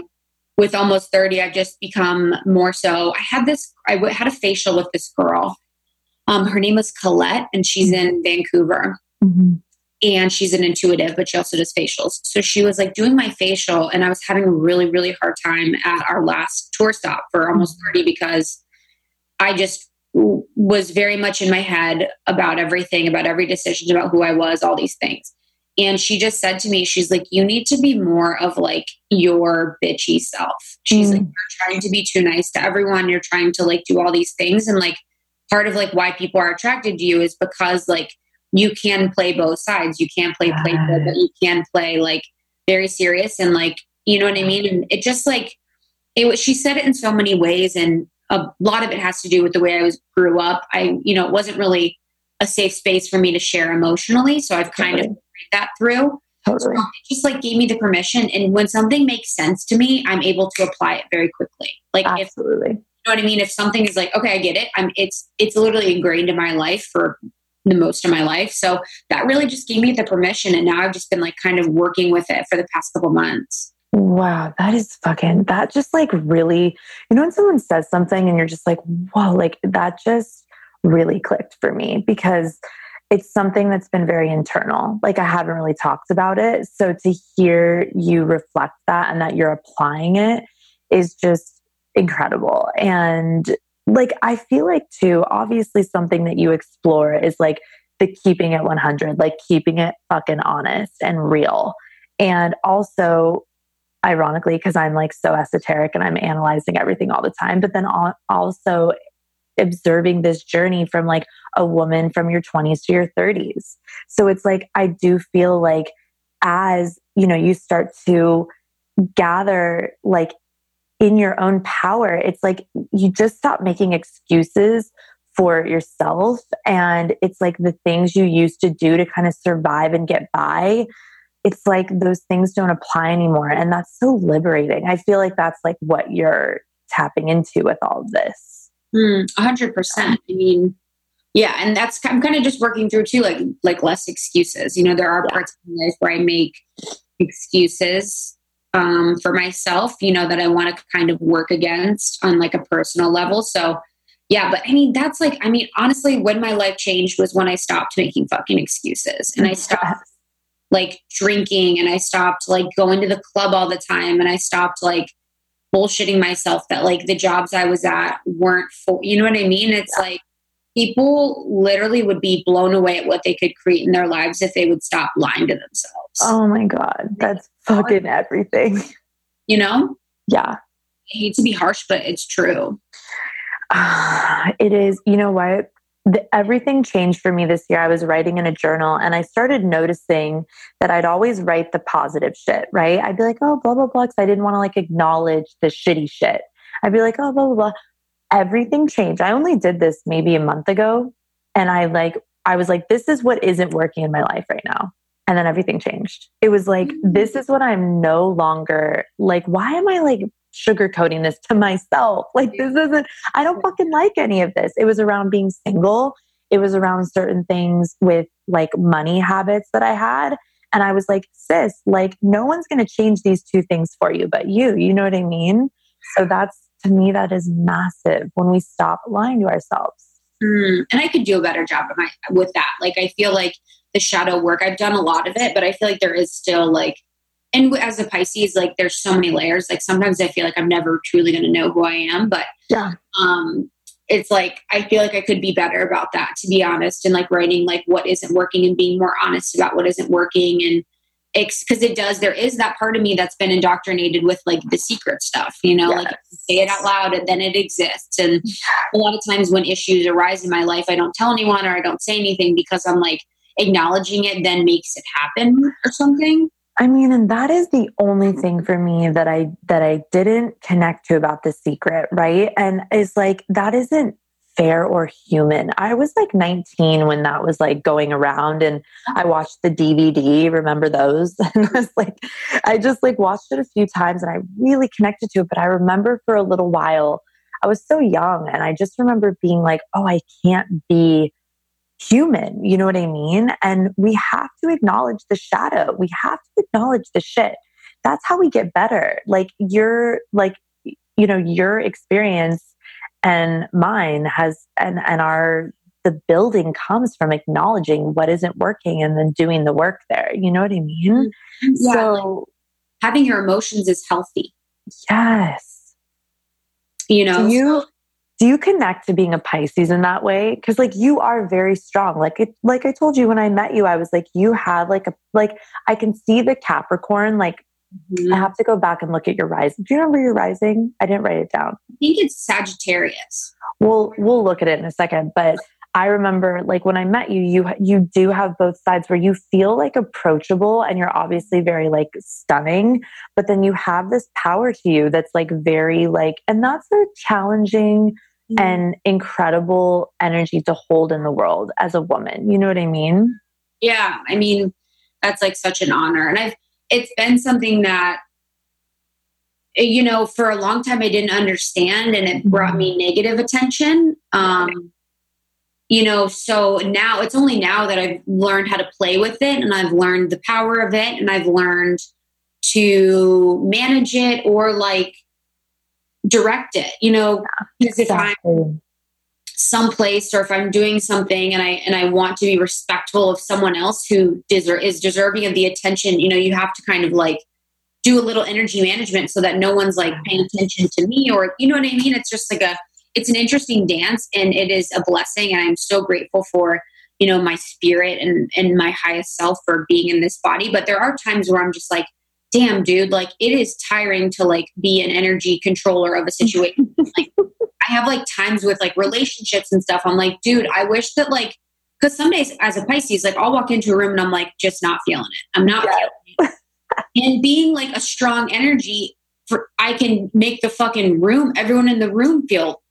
with almost 30, I've just become more so. I had this, I had a facial with this girl. Um, her name was Colette, and she's in Vancouver. Mm-hmm and she's an intuitive, but she also does facials. So she was like doing my facial, and I was having a really, really hard time at our last tour stop for almost 30 because I just was very much in my head about everything, about every decision, about who I was, all these things. And she just said to me, she's like, you need to be more of like your bitchy self. She's mm. like, you're trying to be too nice to everyone. You're trying to like do all these things. And like part of like why people are attracted to you is because like you can play both sides. You can play playful, but you can play like very serious and like, you know what I mean? And it just like, it was, she said it in so many ways. And a lot of it has to do with the way I was grew up. I, you know, it wasn't really a safe space for me to share emotionally. So I've kind totally. of that through. Totally. So it just like gave me the permission. And when something makes sense to me, I'm able to apply it very quickly. Like Absolutely. If, you know what I mean? If something is like, okay, I get it. I'm it's it's literally ingrained in my life for the most of my life. So that really just gave me the permission. And now I've just been like kind of working with it for the past couple months. Wow, that is fucking, that just like really, you know, when someone says something and you're just like, wow, like that just really clicked for me because it's something that's been very internal. Like I haven't really talked about it. So to hear you reflect that and that you're applying it is just incredible. And like I feel like too, obviously something that you explore is like the keeping it 100, like keeping it fucking honest and real. And also ironically, because I'm like so esoteric and I'm analyzing everything all the time, but then also observing this journey from like a woman from your 20s to your 30s. So it's like, I do feel like as, you know, you start to gather like in your own power, it's like you just stop making excuses for yourself. And it's like the things you used to do to kind of survive and get by it's like those things don't apply anymore. And that's so liberating. I feel like that's like what you're tapping into with all of this. Mm, 100%. I mean, yeah, and that's I'm kind of just working through too, like like less excuses. You know, there are yeah. parts of my life where I make excuses um, for myself. You know, that I want to kind of work against on like a personal level. So, yeah, but I mean, that's like, I mean, honestly, when my life changed was when I stopped making fucking excuses and I <laughs> stopped like drinking and I stopped like going to the club all the time and I stopped like bullshitting myself that like the jobs I was at weren't for, you know what I mean? It's like people literally would be blown away at what they could create in their lives if they would stop lying to themselves. Oh my God. That's fucking everything. You know? Yeah. I hate to be harsh, but it's true. Uh, <sighs> it is. You know what? The, everything changed for me this year. I was writing in a journal and I started noticing that I'd always write the positive shit, right? I'd be like, oh, blah, blah, blah, because I didn't want to like acknowledge the shitty shit. I'd be like, oh, blah, blah, blah everything changed. I only did this maybe a month ago. And I like, I was like, this is what isn't working in my life right now. And then everything changed. It was like, mm-hmm. this is what I'm no longer like, why am I like sugarcoating this to myself? Like, this isn't, I don't fucking like any of this. It was around being single. It was around certain things with like money habits that I had. And I was like, sis, like, no one's going to change these two things for you but you. You know what I mean? So that's to me, that is massive when we stop lying to ourselves. Mm, and I could do a better job my, with that. Like, I feel like the shadow work, I've done a lot of it, but I feel like there is still like, and as a Pisces, like there's so many layers. Like sometimes I feel like I'm never truly going to know who I am, but yeah, um, it's like I feel like I could be better about that, to be honest, and like writing like what isn't working and being more honest about what isn't working and because it does there is that part of me that's been indoctrinated with like the secret stuff you know yes. like say it out loud and then it exists and a lot of times when issues arise in my life i don't tell anyone or i don't say anything because i'm like acknowledging it then makes it happen or something I mean, and that is the only thing for me that I that I didn't connect to about the secret, right? And it's like that isn't fair or human. I was like 19 when that was like going around and I watched the DVD, remember those? <laughs> And I was like I just like watched it a few times and I really connected to it, but I remember for a little while I was so young and I just remember being like, "Oh, I can't be human." You know what I mean? And we have to acknowledge the shadow. We have to acknowledge the shit. That's how we get better. Like your like you know, your experience and mine has and and our the building comes from acknowledging what isn't working and then doing the work there you know what i mean mm-hmm. yeah, so like having your emotions is healthy yes you know do you do you connect to being a pisces in that way because like you are very strong like it like i told you when i met you i was like you have like a like i can see the capricorn like Mm-hmm. I have to go back and look at your rising. Do you remember your rising? I didn't write it down. I think it's Sagittarius. We'll we'll look at it in a second, but I remember like when I met you, you you do have both sides where you feel like approachable and you're obviously very like stunning, but then you have this power to you that's like very like and that's a challenging mm-hmm. and incredible energy to hold in the world as a woman. You know what I mean? Yeah, I mean that's like such an honor. And I've it's been something that you know for a long time i didn't understand and it brought me negative attention um you know so now it's only now that i've learned how to play with it and i've learned the power of it and i've learned to manage it or like direct it you know because exactly. if i'm someplace or if I'm doing something and I and I want to be respectful of someone else who deser- is deserving of the attention, you know, you have to kind of like do a little energy management so that no one's like paying attention to me or you know what I mean? It's just like a it's an interesting dance and it is a blessing and I'm so grateful for you know my spirit and and my highest self for being in this body but there are times where i'm just like damn dude like it is tiring to like be an energy controller of a situation <laughs> like I have like times with like relationships and stuff. I'm like, dude, I wish that like, because some days as a Pisces, like I'll walk into a room and I'm like, just not feeling it. I'm not yeah. feeling it. and being like a strong energy, for I can make the fucking room, everyone in the room feel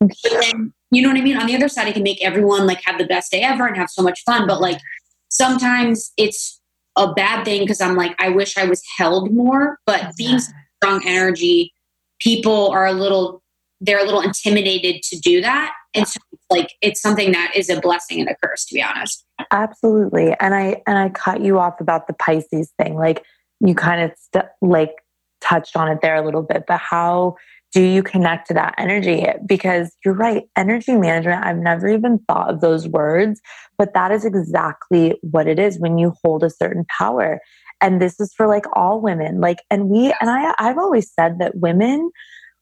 then, you know what I mean? On the other side, I can make everyone like have the best day ever and have so much fun. But like sometimes it's a bad thing because I'm like, I wish I was held more, but being strong energy, people are a little, they're a little intimidated to do that. And so it's like, it's something that is a blessing and a curse, to be honest. Absolutely. And I, and I cut you off about the Pisces thing. Like you kind of st- like touched on it there a little bit, but how do you connect to that energy? Because you're right, energy management, I've never even thought of those words, but that is exactly what it is when you hold a certain power. And this is for like all women. Like, and we, and I, I've always said that women,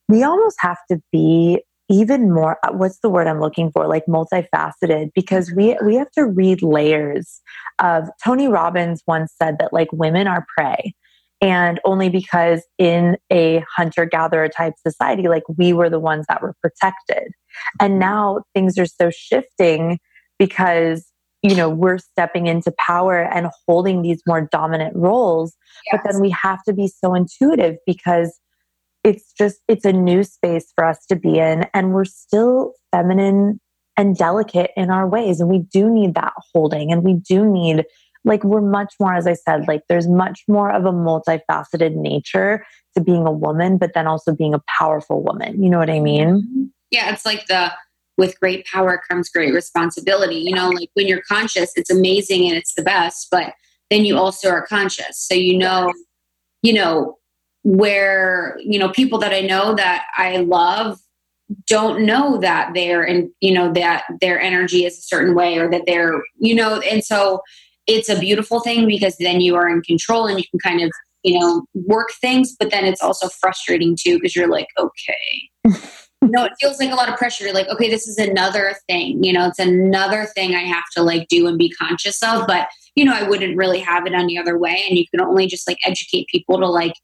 we almost have to be even more uh, what's the word i'm looking for like multifaceted because we mm-hmm. we have to read layers of tony robbins once said that like women are prey and only because in a hunter gatherer type society like we were the ones that were protected and now things are so shifting because you know we're stepping into power and holding these more dominant roles yes. but then we have to be so intuitive because it's just it's a new space for us to be in and we're still feminine and delicate in our ways and we do need that holding and we do need like we're much more as i said like there's much more of a multifaceted nature to being a woman but then also being a powerful woman. You know what i mean? Mm-hmm. yeah it's like the with great power comes great responsibility. You know like when you're conscious it's amazing and it's the best but then you also are conscious. So you know you know where you know people that i know that i love don't know that they're and you know that their energy is a certain way or that they're you know and so it's a beautiful thing because then you are in control and you can kind of you know work things but then it's also frustrating too because you're like okay. <laughs> No it feels like a lot of pressure. You're like okay this is another thing. You know it's another thing i have to like do and be conscious of but you know i wouldn't really have it any other way and you can only just like educate people to like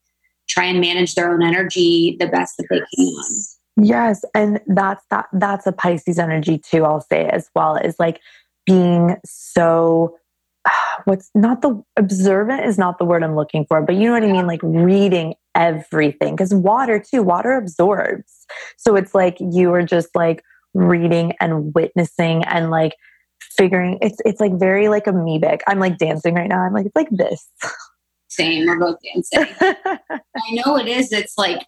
try and manage their own energy the best that they can. Yes and that's that that's a pisces energy too i'll say as well is like being so <sighs> what's not the observant is not the word I'm looking for, but you know what I mean? Like reading everything because water too, water absorbs. So it's like you are just like reading and witnessing and like figuring it's it's like very like amoebic. I'm like dancing right now. I'm like, it's like this. Same, we're both dancing. <laughs> I know it is. It's like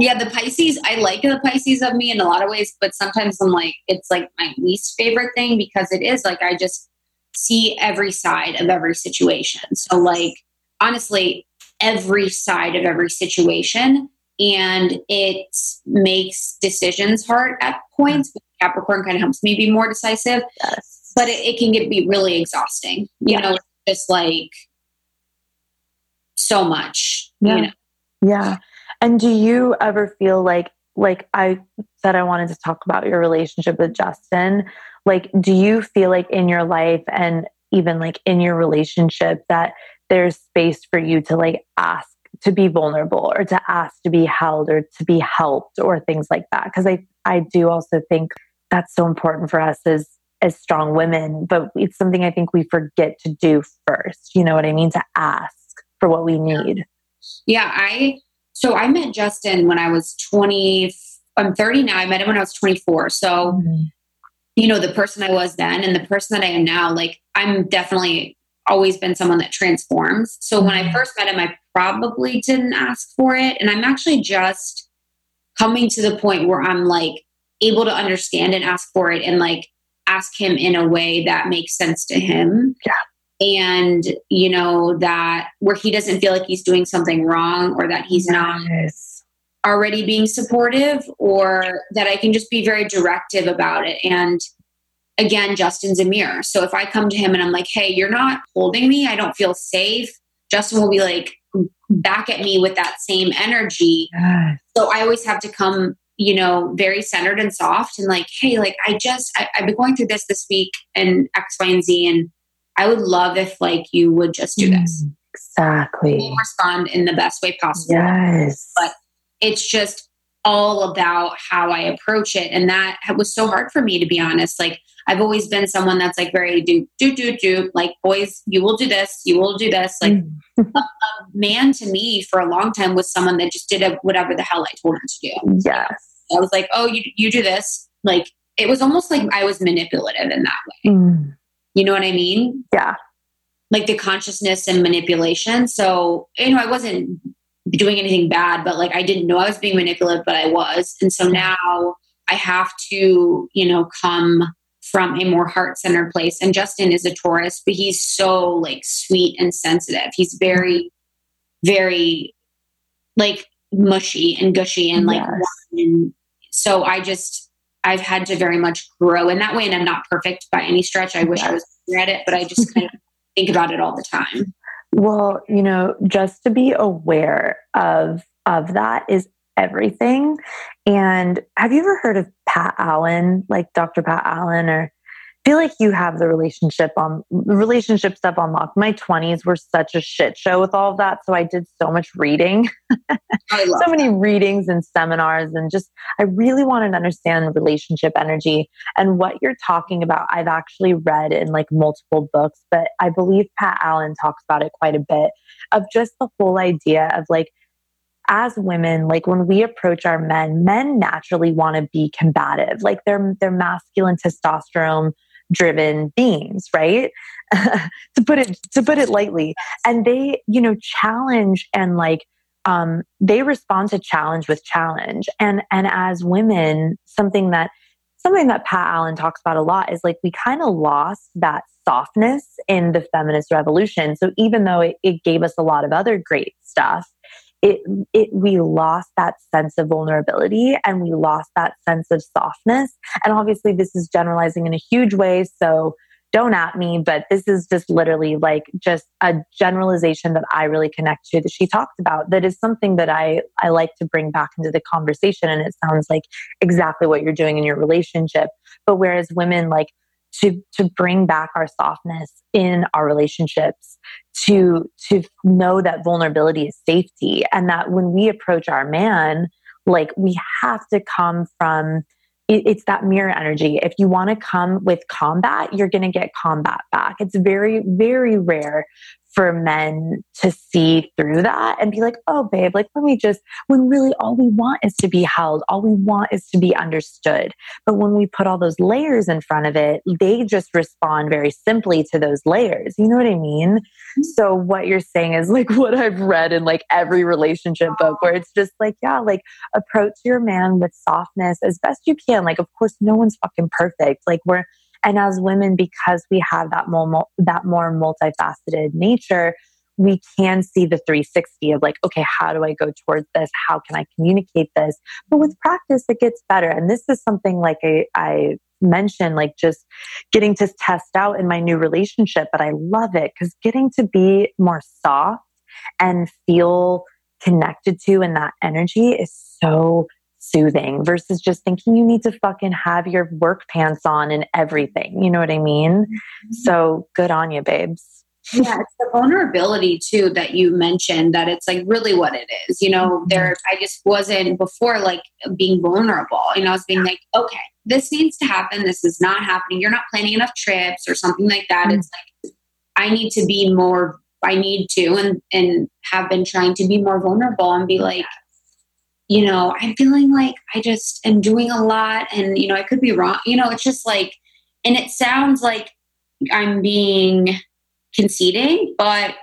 yeah, the Pisces, I like the Pisces of me in a lot of ways, but sometimes I'm like, it's like my least favorite thing because it is like I just see every side of every situation. So, like, honestly, every side of every situation. And it makes decisions hard at points. Capricorn kind of helps me be more decisive. Yes. But it, it can get be really exhausting. You yeah. know, just like so much. Yeah. You know? Yeah. And do you ever feel like like I said I wanted to talk about your relationship with Justin? Like do you feel like in your life and even like in your relationship that there's space for you to like ask to be vulnerable or to ask to be held or to be helped or things like that? Because i i do also think that's so important for us as as strong women but it's something i think we forget to do first. You know what i mean? To ask for what we need. Yeah i so i met justin when i was 20 i'm 30 now i met him when i was 24 so mm-hmm you know, the person I was then and the person that I am now, like I'm definitely always been someone that transforms. So when I mm-hmm. first met him, I probably didn't ask for it. And I'm actually just coming to the point where I'm like able to understand and ask for it and like ask him in a way that makes sense to him. Yeah. And, you know, that where he doesn't feel like he's doing something wrong or that he's yes. not already being supportive or that I can just be very directive about it. And again, Justin's a mirror. So if I come to him and I'm like, hey, you're not holding me, I don't feel safe, Justin will be like back at me with that same energy. Yes. So I always have to come, you know, very centered and soft and like, hey, like I just, I, I've been going through this this week and X, Y, and Z. And I would love if like you would just do this. Mm, exactly. respond in the best way possible. Yes. But it's just all about how I approach it. And that was so hard for me, to be honest. Like, I've always been someone that's like very do, do, do, do. Like, boys, you will do this, you will do this. Like, mm. <laughs> a man to me for a long time was someone that just did whatever the hell I told him to do. Yes. I was like, oh, you, you do this. Like, it was almost like I was manipulative in that way. Mm. You know what I mean? Yeah. like the consciousness and manipulation. So, you know, I wasn't doing anything bad, but like I didn't know I was being manipulative, but I was. And so hmm. now I have to, you know, come from a more heart centered place. And Justin is a Taurus, but he's so like sweet and sensitive. He's very, very like mushy and gushy and like, yes. and so I just, I've had to very much grow in that way. And I'm not perfect by any stretch. I wish I was at it, but I just <laughs> kind of think about it all the time. Well, you know, just to be aware of of that is everything. And have you ever heard of Pat Allen, like Dr. Pat Allen or feel like you have the relationship on relationship stuff unlocked. My 20s were such a shit show with all of that. So I did so much reading. so many that. readings and seminars and just I really wanted to understand relationship energy. And what you're talking about, I've actually read in like multiple books, but I believe Pat Allen talks about it quite a bit of just the whole idea of like as women, like when we approach our men, men naturally want to be combative. Like they're they're masculine testosterone driven beings, right? <laughs> to put it to put it lightly. And they, you know, challenge and like um, they respond to challenge with challenge. And and as women, something that something that Pat Allen talks about a lot is like we kind of lost that softness in the feminist revolution. So even though it, it gave us a lot of other great stuff, it, it we lost that sense of vulnerability and we lost that sense of softness. And obviously this is generalizing in a huge way so don't at me but this is just literally like just a generalization that i really connect to that she talked about that is something that i i like to bring back into the conversation. And it sounds like exactly what you're doing in your relationship. But whereas women like to to bring back our softness in our relationships to to know that vulnerability is safety and that when we approach our man like we have to come from it, it's that mirror energy. If you want to come with combat you're going to get combat back. It's very very rare for men to see through that and be like, oh, babe, like, let me just, when really all we want is to be held, all we want is to be understood. But when we put all those layers in front of it, they just respond very simply to those layers. You know what I mean? Mm-hmm. So, what you're saying is like <laughs> what I've read in like every relationship book where it's just like, yeah, like approach your man with softness as best you can. Like, of course, no one's fucking perfect. Like, we're, and as women, because we have that more, that more multifaceted nature, we can see the 360 of like, okay, how do I go towards this? How can I communicate this? But with practice, it gets better. And this is something like I, I mentioned, like just getting to test out in my new relationship. But I love it because getting to be more soft and feel connected to in that energy is so soothing versus just thinking you need to fucking have your work pants on and everything. You know what I mean? Mm-hmm. So good on you, babes. yeah, it's the vulnerability too that you mentioned that it's like really what it is. You know, mm-hmm. there I just wasn't before like being vulnerable. You know, I was being like, okay, this needs to happen. This is not happening. You're not planning enough trips or something like that. Mm-hmm. It's like I need to be more I need to and and have been trying to be more vulnerable and be like, you know, I'm feeling like I just am doing a lot and, you know, I could be wrong. You know, it's just like, and it sounds like I'm being conceding, but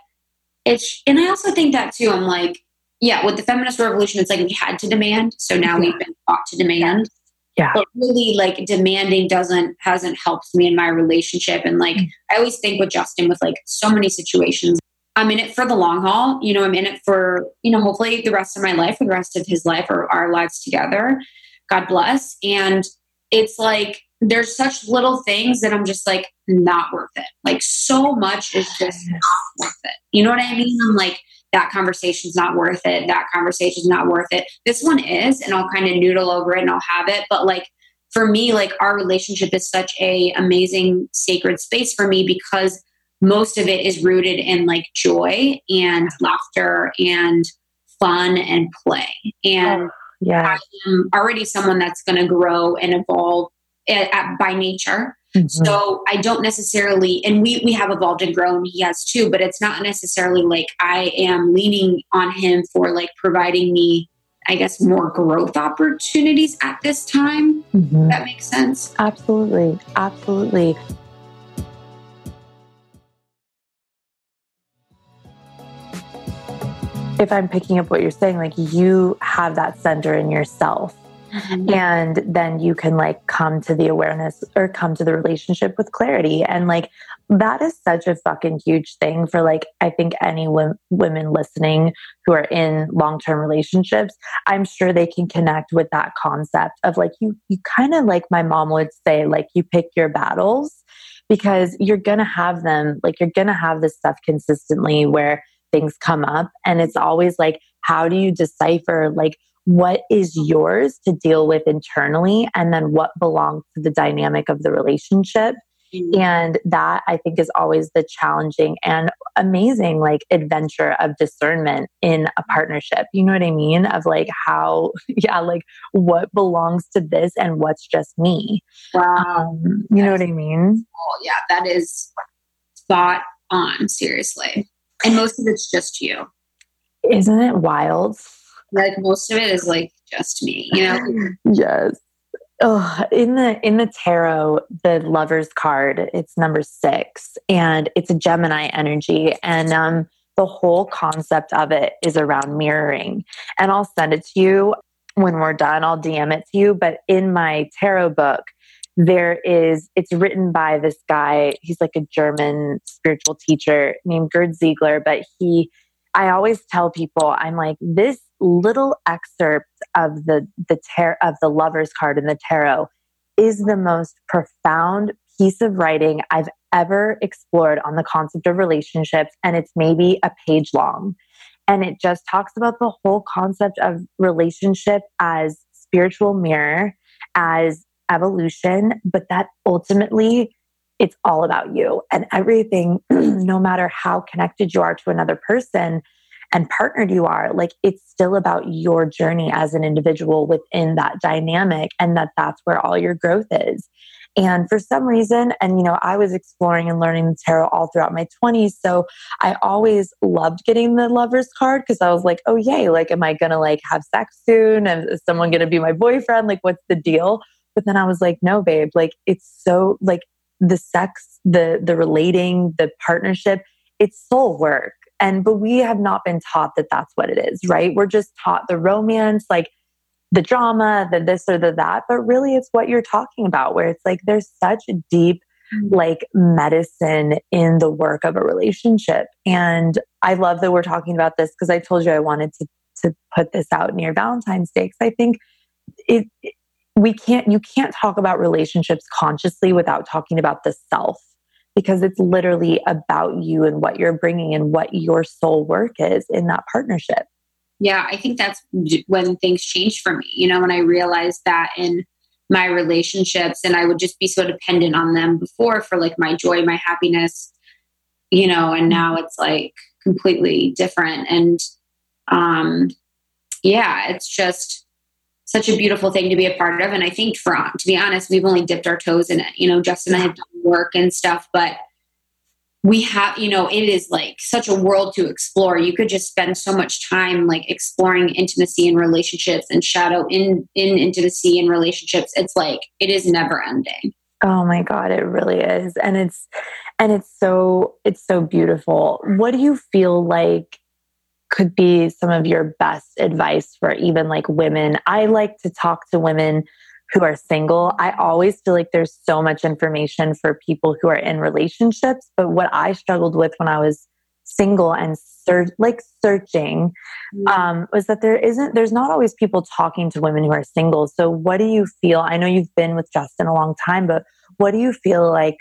it's, and I also think that too, I'm like, yeah, with the feminist revolution, it's like we had to demand. So now yeah. we've been taught to demand. Yeah. But really, like, demanding doesn't, hasn't helped me in my relationship. And like, mm-hmm. I always think with Justin, with like so many situations, I'm in it for the long haul. You know, I'm in it for, you know, hopefully the rest of my life, or the rest of his life, or our lives together. God bless. And it's like, there's such little things that I'm just like, not worth it. Like, so much is just not worth it. You know what I mean? I'm like, that conversation's not worth it. That conversation's not worth it. This one is, and I'll kind of noodle over it and I'll have it. But like, for me, like, our relationship is such a amazing, sacred space for me because most of it is rooted in like joy and laughter and fun and play. And oh, yeah. I am already someone that's going to grow and evolve at, at, by nature. Mm-hmm. So I don't necessarily, and we we have evolved and grown. He has too, but it's not necessarily like I am leaning on him for like providing me, I guess, more growth opportunities at this time. Mm-hmm. That makes sense. Absolutely, absolutely. If I'm picking up what you're saying, like you have that center in yourself. Mm-hmm. And then you can like come to the awareness or come to the relationship with clarity. And like that is such a fucking huge thing for like, I think any w- women listening who are in long term relationships. I'm sure they can connect with that concept of like, you, you kind of like my mom would say, like, you pick your battles because you're going to have them, like, you're going to have this stuff consistently where things come up. And it's always like, how do you decipher like what is yours to deal with internally and then what belongs to the dynamic of the relationship? Mm-hmm. And that I think is always the challenging and amazing like adventure of discernment in a partnership. You know what I mean? Of like how, <laughs> yeah, like what belongs to this and what's just me. Wow. Um, you know what I mean? Oh, yeah, that is spot on, seriously and most of it's just you. Isn't it wild? Like most of it is like just me, you know? yes. Oh, in the in the tarot, the lovers card, it's number six, and it's a Gemini energy, and um, the whole concept of it is around mirroring. And I'll send it to you when we're done. I'll DM it to you. But in my tarot book, there is it's written by this guy. He's like a german spiritual teacher named gerd ziegler but he i always tell people i'm like this little excerpt of the the tar- of the lovers card in the tarot is the most profound piece of writing i've ever explored on the concept of relationships and it's maybe a page long. And it just talks about the whole concept of relationship as spiritual mirror as evolution, but that ultimately it's all about you and everything, <clears throat> no matter how connected you are to another person and partnered you are, like it's still about your journey as an individual within that dynamic and that that's where all your growth is. And for some reason, and you know, I was exploring and learning the tarot all throughout my 20s. So I always loved getting the lover's card because I was like, oh, yay, like, am I going to like have sex soon? Is someone going to be my boyfriend? Like, what's the deal? But then I was like, no, babe, like it's so like the sex, the the relating, the partnership, it's soul work. And but we have not been taught that that's what it is, right? We're just taught the romance, like the drama, the this or the that. But really, it's what you're talking about, where it's like there's such a deep mm. like medicine in the work of a relationship. And I love that we're talking about this because I told you I wanted to to put this out near Valentine's Day because I think it, we can't you can't talk about relationships consciously without talking about the self because it's literally about you and what you're bringing and what your soul work is in that partnership. Yeah i think that's when things changed for me. You know when i realized that in my relationships and i would just be so dependent on them before for like my joy my happiness you know and now it's like completely different. And um yeah it's just such a beautiful thing to be a part of. And I think for to be honest, we've only dipped our toes in it. You know, Justin and I have done work and stuff, but we have, you know, it is like such a world to explore. You could just spend so much time like exploring intimacy and relationships and shadow in in intimacy and relationships. It's like it is never ending. Oh my god, it really is. And it's and it's so it's so beautiful. What do you feel like could be some of your best advice for even like women? I like to talk to women who are single. I always feel like there's so much information for people who are in relationships. But what I struggled with when I was single and search, like searching mm-hmm. um, was that there isn't, there's not always people talking to women who are single. So what do you feel? I know you've been with Justin a long time, but what do you feel like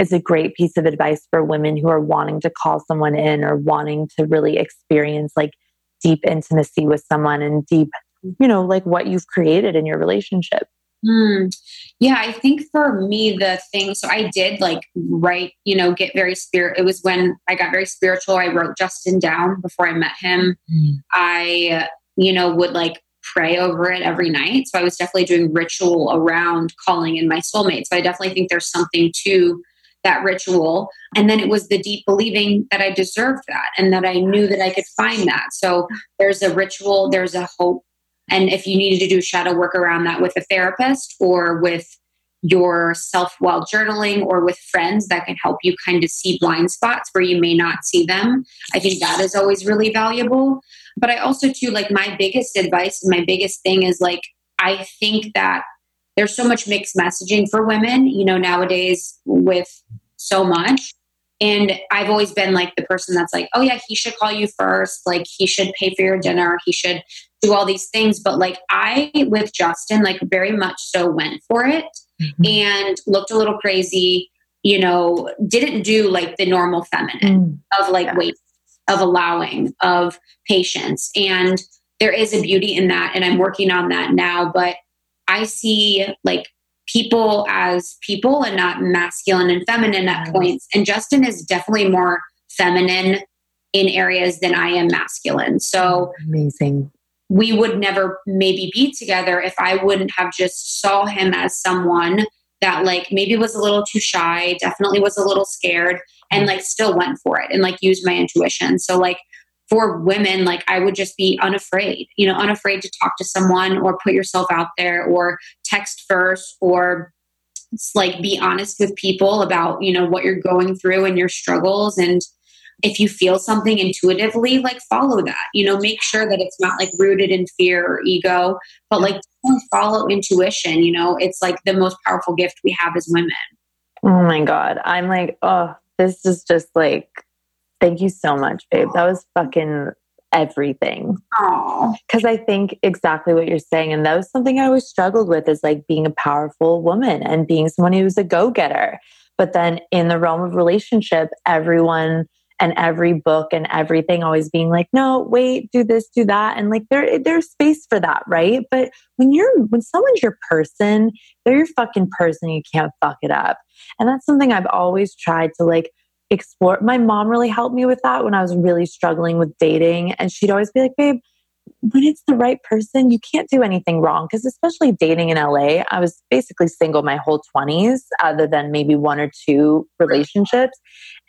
is a great piece of advice for women who are wanting to call someone in or wanting to really experience like deep intimacy with someone and deep, you know, like what you've created in your relationship. Mm. Yeah, I think for me, the thing, so I did like write, you know, get very spirit. It was when I got very spiritual. I wrote Justin down before I met him. Mm. I, you know, would like pray over it every night. So I was definitely doing ritual around calling in my soulmate. So I definitely think there's something to that ritual. And then it was the deep believing that I deserved that and that I knew that I could find that. So there's a ritual, there's a hope. And if you needed to do shadow work around that with a therapist or with yourself while journaling or with friends that can help you kind of see blind spots where you may not see them. I think that is always really valuable. But I also, too, like my biggest advice and my biggest thing is like, I think that there's so much mixed messaging for women, you know, nowadays with so much. And I've always been like the person that's like, oh, yeah, he should call you first. Like, he should pay for your dinner. He should do all these things. But like, I, with Justin, like, very much so went for it mm-hmm. and looked a little crazy, you know, didn't do like the normal feminine mm. of like yeah. wait, of allowing, of patience. And there is a beauty in that. And I'm working on that now. But I see like people as people and not masculine and feminine at mm. points. And Justin is definitely more feminine in areas than I am masculine. So amazing. We would never maybe be together if I wouldn't have just saw him as someone that like maybe was a little too shy, definitely was a little scared and like still went for it and like used my intuition. So like for women, like I would just be unafraid, you know, unafraid to talk to someone or put yourself out there or text first or like be honest with people about, you know, what you're going through and your struggles. And if you feel something intuitively, like follow that, you know, make sure that it's not like rooted in fear or ego, but like follow intuition. You know, it's like the most powerful gift we have as women. Oh my God. I'm like, oh, this is just like Thank you so much, babe. That was fucking everything. Because I think exactly what you're saying. And that was something I always struggled with is like being a powerful woman and being someone who's a go getter. But then in the realm of relationship, everyone and every book and everything always being like, no, wait, do this, do that. And like there there's space for that, right? But when you're when someone's your person, they're your fucking person, you can't fuck it up. And that's something I've always tried to like explore. My mom really helped me with that when I was really struggling with dating. And she'd always be like, babe, when it's the right person, you can't do anything wrong. Because especially dating in LA, I was basically single my whole 20s, other than maybe one or two relationships.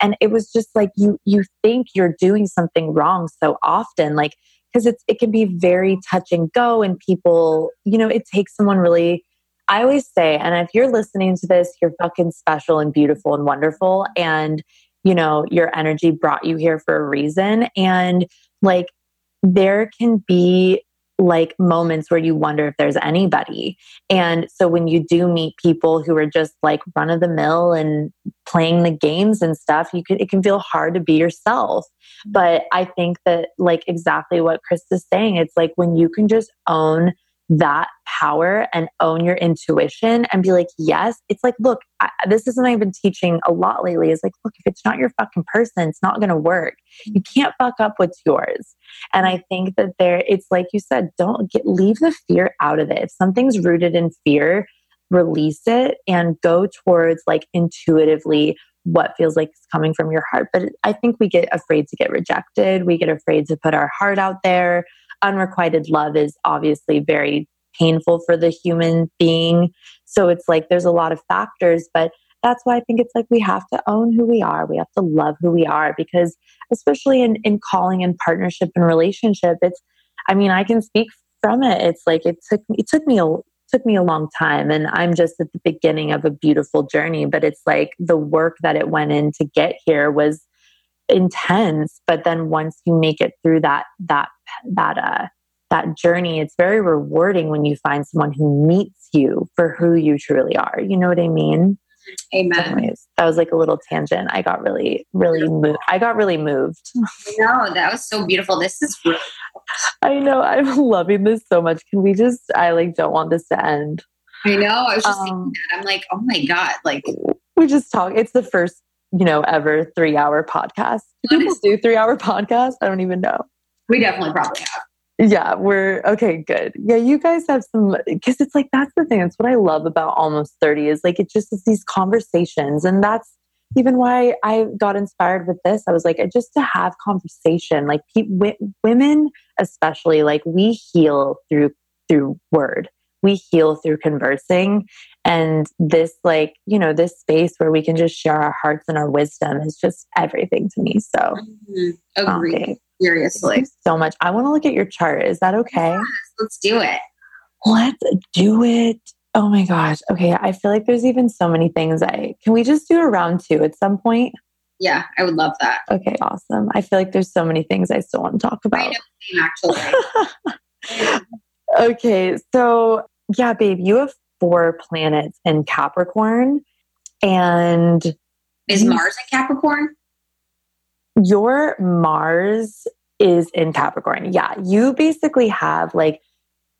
And it was just like you you think you're doing something wrong so often. Like because it's it can be very touch and go and people, you know, it takes someone really I always say, and if you're listening to this, you're fucking special and beautiful and wonderful. And you know, your energy brought you here for a reason. And like, there can be like moments where you wonder if there's anybody. And so when you do meet people who are just like run of the mill and playing the games and stuff, you can it can feel hard to be yourself. Mm-hmm. But I think that like exactly what Chris is saying, it's like when you can just own that power and own your intuition and be like, yes, it's like, look, I, this is something I've been teaching a lot lately is like, look, if it's not your fucking person, it's not going to work. You can't fuck up what's yours. And I think that there, it's like you said, don't get, leave the fear out of it. If something's rooted in fear, release it and go towards like intuitively what feels like it's coming from your heart. But I think we get afraid to get rejected. We get afraid to put our heart out there unrequited love is obviously very painful for the human being. So it's like there's a lot of factors, but that's why I think it's like we have to own who we are. We have to love who we are because, especially in, in calling and partnership and relationship, it's, I mean, I can speak from it. It's like it took it took me a took me a long time and I'm just at the beginning of a beautiful journey, but it's like the work that it went in to get here was intense but then once you make it through that that that uh that journey it's very rewarding when you find someone who meets you for who you truly are. You know what i mean? Amen. Anyways, that was like a little tangent. I got really really moved i got really moved. No that was so beautiful. This is really <laughs> i know i'm <laughs> loving this so much. Can we just i like don't want this to end. I know i was just um, thinking that. I'm like oh my god like we just talk it's the first you know, ever three hour podcast. Do people do three hour podcasts? I don't even know. We definitely probably have. Yeah, we're okay, good. Yeah, you guys have some because it's like that's the thing. That's what I love about almost 30 is like it just is these conversations. And that's even why I got inspired with this. I was like, just to have conversation, like pe- w- women, especially, like we heal through through word we heal through conversing and this like you know this space where we can just share our hearts and our wisdom is just everything to me so mm-hmm. agree okay. seriously so much i want to look at your chart is that okay yes, let's do it let's do it Oh my gosh. Okay. I feel like there's even so many things I can we just do a round two at some point? Yeah, I would love that. Okay, awesome. I feel like there's so many things I still want to talk about. actually. <laughs> okay, so yeah, babe, you have four planets in Capricorn. And is Mars in Capricorn? Your Mars is in Capricorn. Yeah, you basically have like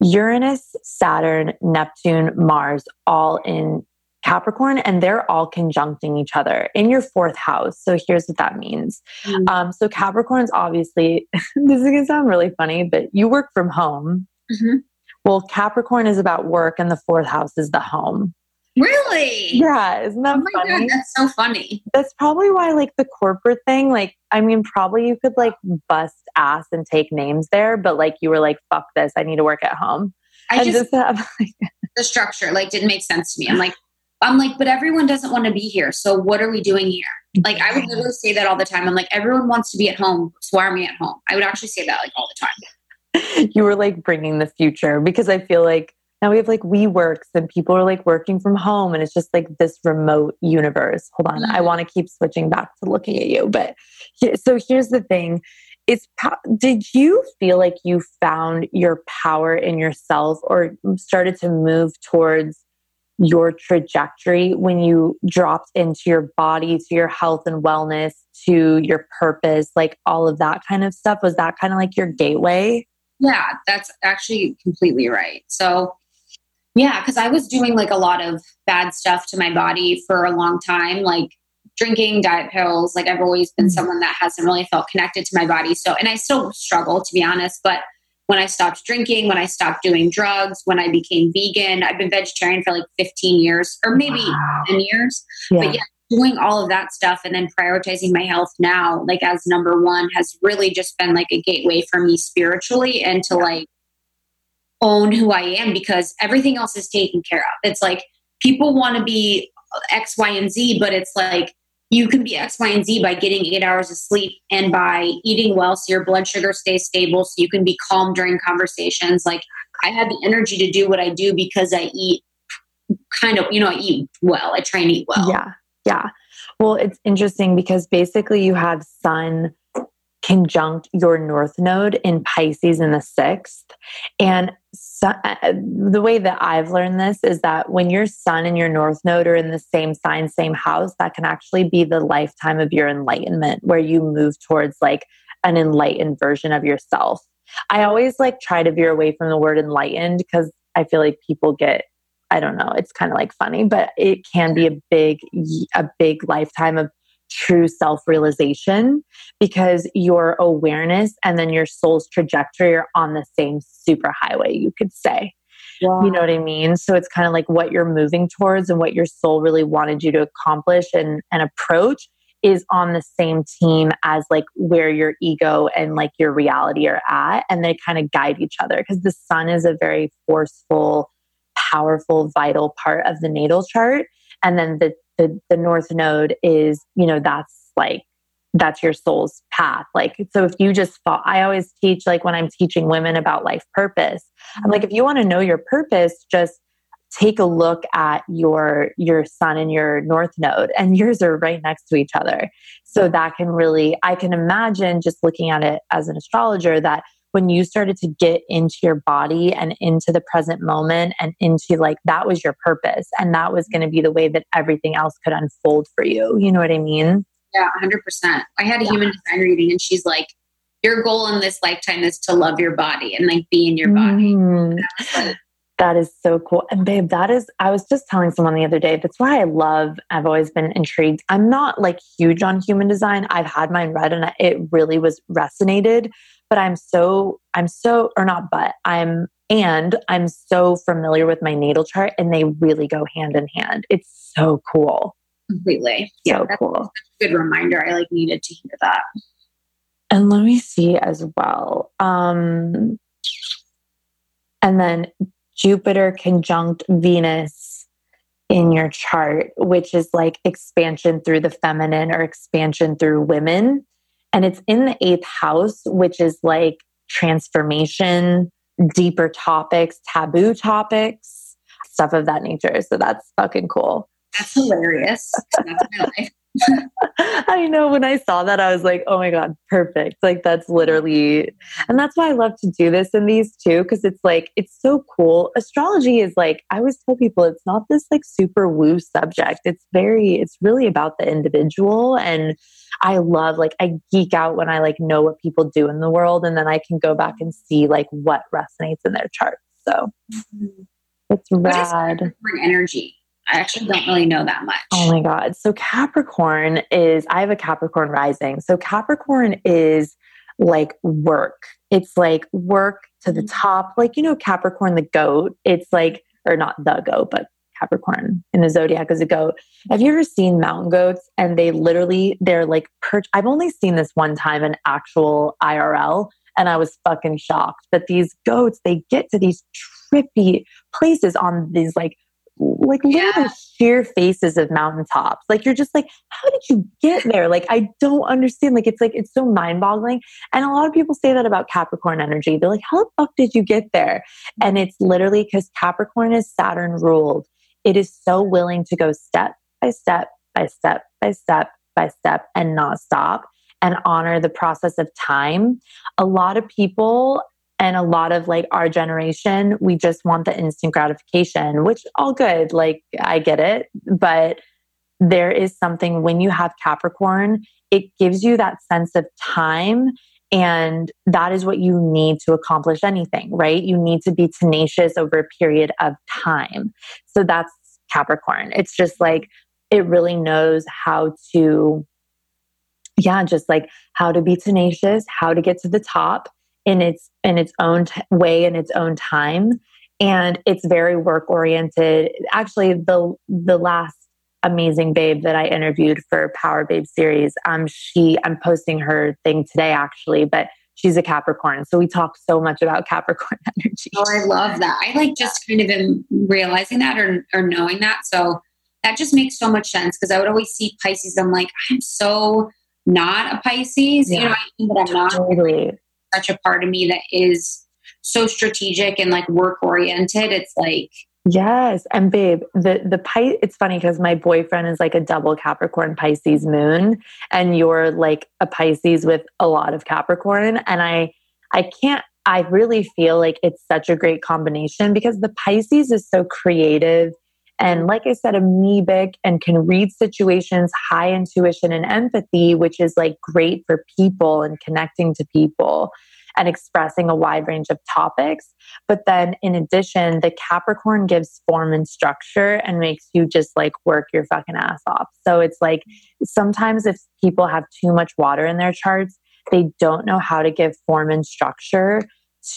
Uranus, Saturn, Neptune, Mars all in Capricorn, and they're all conjuncting each other in your fourth house. So here's what that means. Mm-hmm. Um, so Capricorn's obviously, <laughs> this is gonna sound really funny, but you work from home. Mm-hmm. Well, Capricorn is about work, and the fourth house is the home. Really? Yeah, isn't that oh funny? God, that's so funny. That's probably why, like, the corporate thing, like, I mean, probably you could, like, bust ass and take names there, but, like, you were like, fuck this, I need to work at home. I and just, just have, <laughs> like, the structure, like, didn't make sense to me. I'm like, I'm like, but everyone doesn't want to be here. So what are we doing here? Like, I would literally say that all the time. I'm like, everyone wants to be at home. So why are we at home? I would actually say that, like, all the time. <laughs> You were like bringing the future because I feel like now we have like WeWorks and people are like working from home and it's just like this remote universe. Hold on. I mm. want to keep switching back to looking at you, but so here's the thing: is did you feel like you found your power in yourself or started to move towards your trajectory when you dropped into your body, to your health and wellness, to your purpose, like all of that kind of stuff? Was that kind of like your gateway? Yeah, that's actually completely right. So yeah, because I was doing like a lot of bad stuff to my body for a long time, like drinking diet pills. Like I've always been mm. someone that hasn't really felt connected to my body. So, and I still struggle to be honest, but when I stopped drinking, when I stopped doing drugs, when I became vegan, I've been vegetarian for like 15 years or maybe wow. 10 years. Yeah. But yeah, doing all of that stuff and then prioritizing my health now, like as number one, has really just been like a gateway for me spiritually and to like own who I am because everything else is taken care of. It's like people want to be X, Y, and Z, but it's like you can be X, Y, and Z by getting eight hours of sleep and by eating well so your blood sugar stays stable so you can be calm during conversations. Like I have the energy to do what I do because I eat kind of, you know, I eat well. I try and eat well. Yeah. Yeah. Well, it's interesting because basically you have sun conjunct your north node in Pisces in the sixth. And so, uh, the way that I've learned this is that when your sun and your north node are in the same sign, same house, that can actually be the lifetime of your enlightenment, where you move towards like an enlightened version of yourself. I always like try to veer away from the word enlightened because I feel like people get I don't know, it's kind of like funny, but it can be a big a big lifetime of true self realization because your awareness and then your soul's trajectory are on the same super highway, you could say. Wow. You know what I mean? So it's kind of like what you're moving towards and what your soul really wanted you to accomplish and, and approach is on the same team as like where your ego and like your reality are at. And they kind of guide each other because the sun is a very forceful, powerful, vital part of the natal chart. And then the the the north node is you know that's like that's your soul's path like so if you just fall i always teach like when i'm teaching women about life purpose i'm like if you want to know your purpose just take a look at your your sun and your north node and <laughs> yours are right next to each other so that can really i can imagine just looking at it as an astrologer that when you started to get into your body and into the present moment and into like that was your purpose and that was going to be the way that everything else could unfold for you. You know what I mean? Yeah, 100%. I had a yeah. human design reading and she's like, your goal in this lifetime is to love your body and like be in your body. Mm. That is so cool. And babe, that is, I was just telling someone the other day, that's why I love, I've always been intrigued. I'm not like huge on human design. I've had mine read and it really was resonated but I'm so, I'm so, or not, but I'm, and I'm so familiar with my natal chart and they really go hand in hand. It's so cool. Completely. Yeah. So cool. a good reminder. I like needed to hear that. And let me see as well. Um, and then Jupiter conjunct Venus in your chart, which is like expansion through the feminine or expansion through women. And it's in the eighth house, which is like transformation, deeper topics, taboo topics, stuff of that nature. So that's fucking cool. That's hilarious. That's my life. I know when I saw that, I was like, oh my God, perfect. Like, that's literally, and that's why I love to do this in these too, because it's like, it's so cool. Astrology is like, I always tell people it's not this like super woo subject. It's very, it's really about the individual. And I love, like, I geek out when I like know what people do in the world. And then I can go back and see like what resonates in their charts. So mm-hmm. it's rad. Bring energy. I actually don't really know that much. Oh my God. So, Capricorn is, I have a Capricorn rising. So, Capricorn is like work. It's like work to the mm-hmm. top. Like, you know, Capricorn, the goat. It's like, or not the goat, but Capricorn in the zodiac is a goat. Have you ever seen mountain goats? And they literally, they're like perch. I've only seen this one time in actual IRL, and I was fucking shocked. But these goats, they get to these trippy places on these like like literally yeah. sheer faces of mountaintops. Like you're just like, how did you get there? Like I don't understand. Like it's like it's so mind boggling. And a lot of people say that about Capricorn energy. They're like, how the fuck did you get there? And it's literally because Capricorn is Saturn ruled. It is so willing to go step by step by step by step by step and not stop and honor the process of time. A lot of people and a lot of like our generation, we just want the instant gratification, which all good. Like I get it. But there is something when you have Capricorn, it gives you that sense of time. And that is what you need to accomplish anything, right? You need to be tenacious over a period of time. So that's Capricorn. It's just like it really knows how to, yeah, just like how to be tenacious, how to get to the top in its in its own t- way in its own time. And it's very work oriented. Actually the the last amazing babe that i interviewed for power babe series um she i'm posting her thing today actually but she's a capricorn. So we talk so much about <laughs> capricorn energy. Oh i love that. I like just kind of am realizing that or, or knowing that. So that just makes so much sense because i would always see pisces. I'm like i'm so not a pisces yeah, you know I mean, but i'm not. Totally such a part of me that is so strategic and like work oriented. It's like Yes, and babe, the the Pi- it's funny because my boyfriend is like a double Capricorn Pisces moon, and you're like a Pisces with a lot of Capricorn, and I I can't. I really feel like it's such a great combination because the Pisces is so creative and, like I said, amoebic and can read situations, high intuition and empathy, which is like great for people and connecting to people and expressing a wide range of topics. But then, in addition, the Capricorn gives form and structure and makes you just like work your fucking ass off. So it's like sometimes if people have too much water in their charts, they don't know how to give form and structure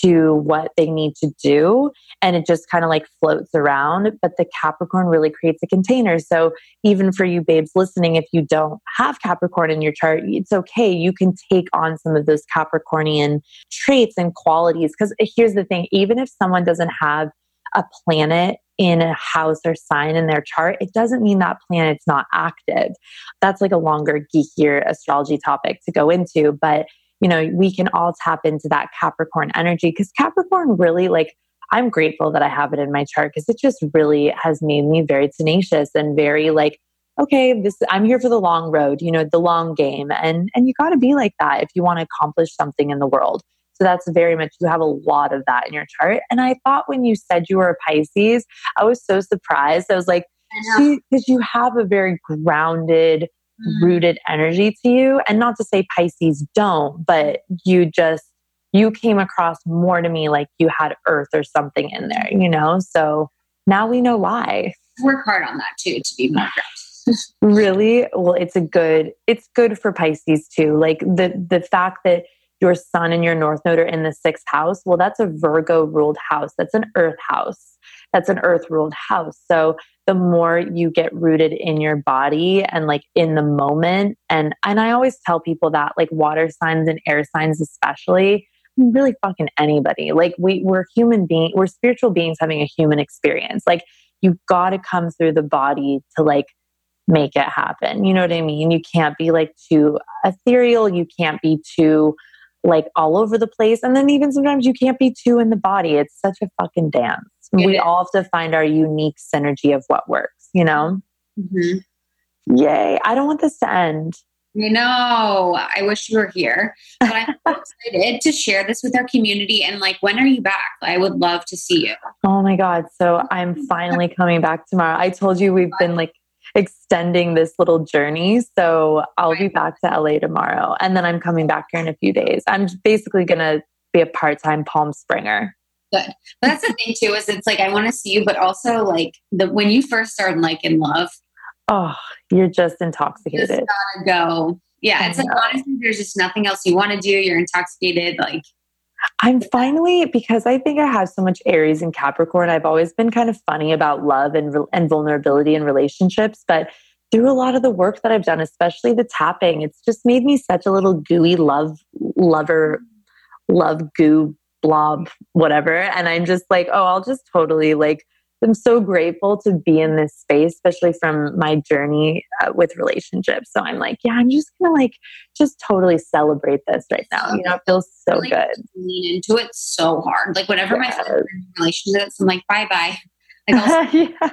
to what they need to do and it just kind of like floats around but the capricorn really creates a container so even for you babes listening if you don't have capricorn in your chart it's okay you can take on some of those capricornian traits and qualities because eh, here's the thing even if someone doesn't have a planet in a house or sign in their chart, it doesn't mean that planet's not active. That's like a longer, geekier astrology topic to go into. But you know, we can all tap into that Capricorn energy because Capricorn really like I'm grateful that I have it in my chart because it just really has made me very tenacious and very like okay this i'm here for the long road you know the long game. And and you got to be like that if you want to accomplish something in the world. So that's very much you have a lot of that in your chart. And i thought when you said you were a pisces i was so surprised. I was like because you have a very grounded. Mm. rooted energy to you. And not to say Pisces don't, but you just, you came across more to me like you had earth or something in there, you know? So now we know why. Work hard on that too, to be more <laughs> really? Well, it's a good, it's good for Pisces too. Like the, the fact that your sun and your north node are in the sixth house, well, that's a Virgo ruled house. That's an earth house. That's an earth ruled house. So the more you get rooted in your body and like in the moment and and I always tell people that like water signs and air signs especially really fucking anybody. Like we we're human being we're spiritual beings having a human experience. Like you've got to come through the body to like make it happen. You know what i mean? You can't be like too ethereal. You can't be too like all over the place. And then even sometimes you can't be too in the body. It's such a fucking dance we all have to find our unique synergy of what works, you know? Mm-hmm. Yay. I don't want this to end. I know. I wish you were here. But I'm so <laughs> excited to share this with our community. And like, when are you back? I would love to see you. Oh my God. So I'm <laughs> finally coming back tomorrow. I told you we've been like extending this little journey. So I'll be back to LA tomorrow. And then I'm coming back here in a few days. I'm basically going to be a part time Palm Springer. Good. But that's the thing too, is it's like I want to see you, but also like the when you first start like in love, oh, you're just intoxicated. You just gotta go. Yeah, it's like honestly, there's just nothing else you want to do. You're intoxicated. Like, I'm finally because I think I have so much Aries and Capricorn. I've always been kind of funny about love and and vulnerability in relationships, but through a lot of the work that I've done, especially the tapping, it's just made me such a little gooey love lover, love goo blob, whatever. And I'm just like, oh, I'll just totally like I'm so grateful to be in this space, especially from my journey uh, with relationships. So I'm like, yeah, I'm just gonna like just totally celebrate this right now. You know, it feels so like, good. Lean into it so hard. Like whenever yes. my friends are in relationships, I'm like, bye bye. Like, <laughs> <laughs> yeah.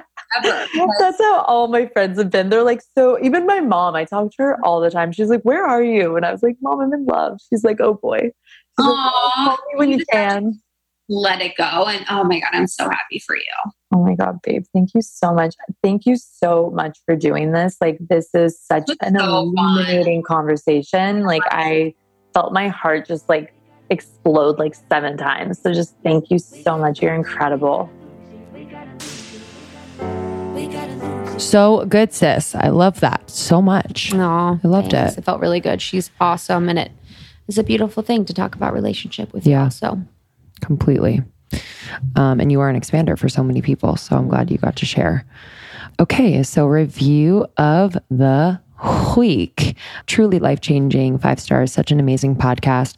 That's how all my friends have been. They're like, so even my mom, I talk to her all the time. She's like, Where are you? And I was like, Mom, I'm in love. She's like, Oh boy. She's Aww, like, call me when you can. Let it go. And oh my God, I'm so happy for you. Oh my God, babe. Thank you so much. Thank you so much for doing this. Like, this is such an so illuminating fun. conversation. Like, I felt my heart just like explode like seven times. So, just thank you so much. You're incredible. So good, sis. I love that so much. No, I loved thanks. it. It felt really good. She's awesome. And it is a beautiful thing to talk about relationship with yeah. you. So, completely. Um, and you are an expander for so many people. So I'm glad you got to share. Okay, so review of the week. Truly life changing, five stars, such an amazing podcast.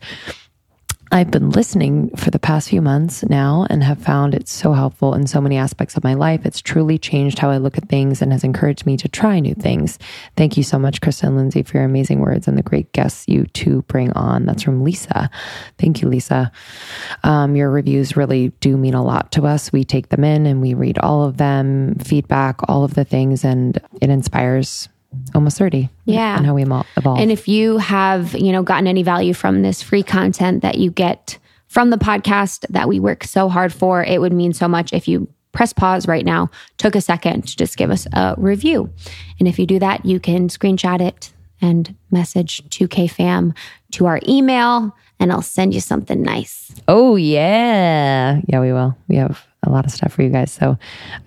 I've been listening for the past few months now and have found it so helpful in so many aspects of my life. It's truly changed how I look at things and has encouraged me to try new things. Thank you so much, Krista and Lindsey, for your amazing words and the great guests you two bring on. That's from Lisa. Thank you, Lisa. Um, your reviews really do mean a lot to us. We take them in and we read all of them, feedback, all of the things, and it inspires almost 30 yeah. and how we evolve. And if you have you know gotten any value from this free content that you get from the podcast that we work so hard for it would mean so much if you press pause right now took a second to just give us a review. And if you do that you can screenshot it and message 2k fam to our email and i'll send you something nice. Oh yeah. Yeah we will. We have a lot of stuff for you guys. So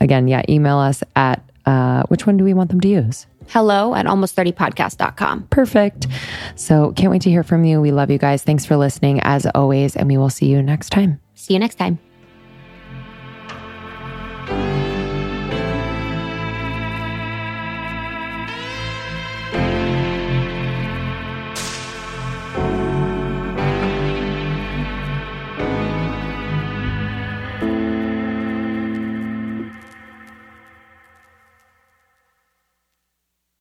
again yeah email us at uh, which one do we want them to use hello at almost30podcast.com. Perfect. So can't wait to hear from you. We love you guys. Thanks for listening as always, and we will see you next time. See you next time.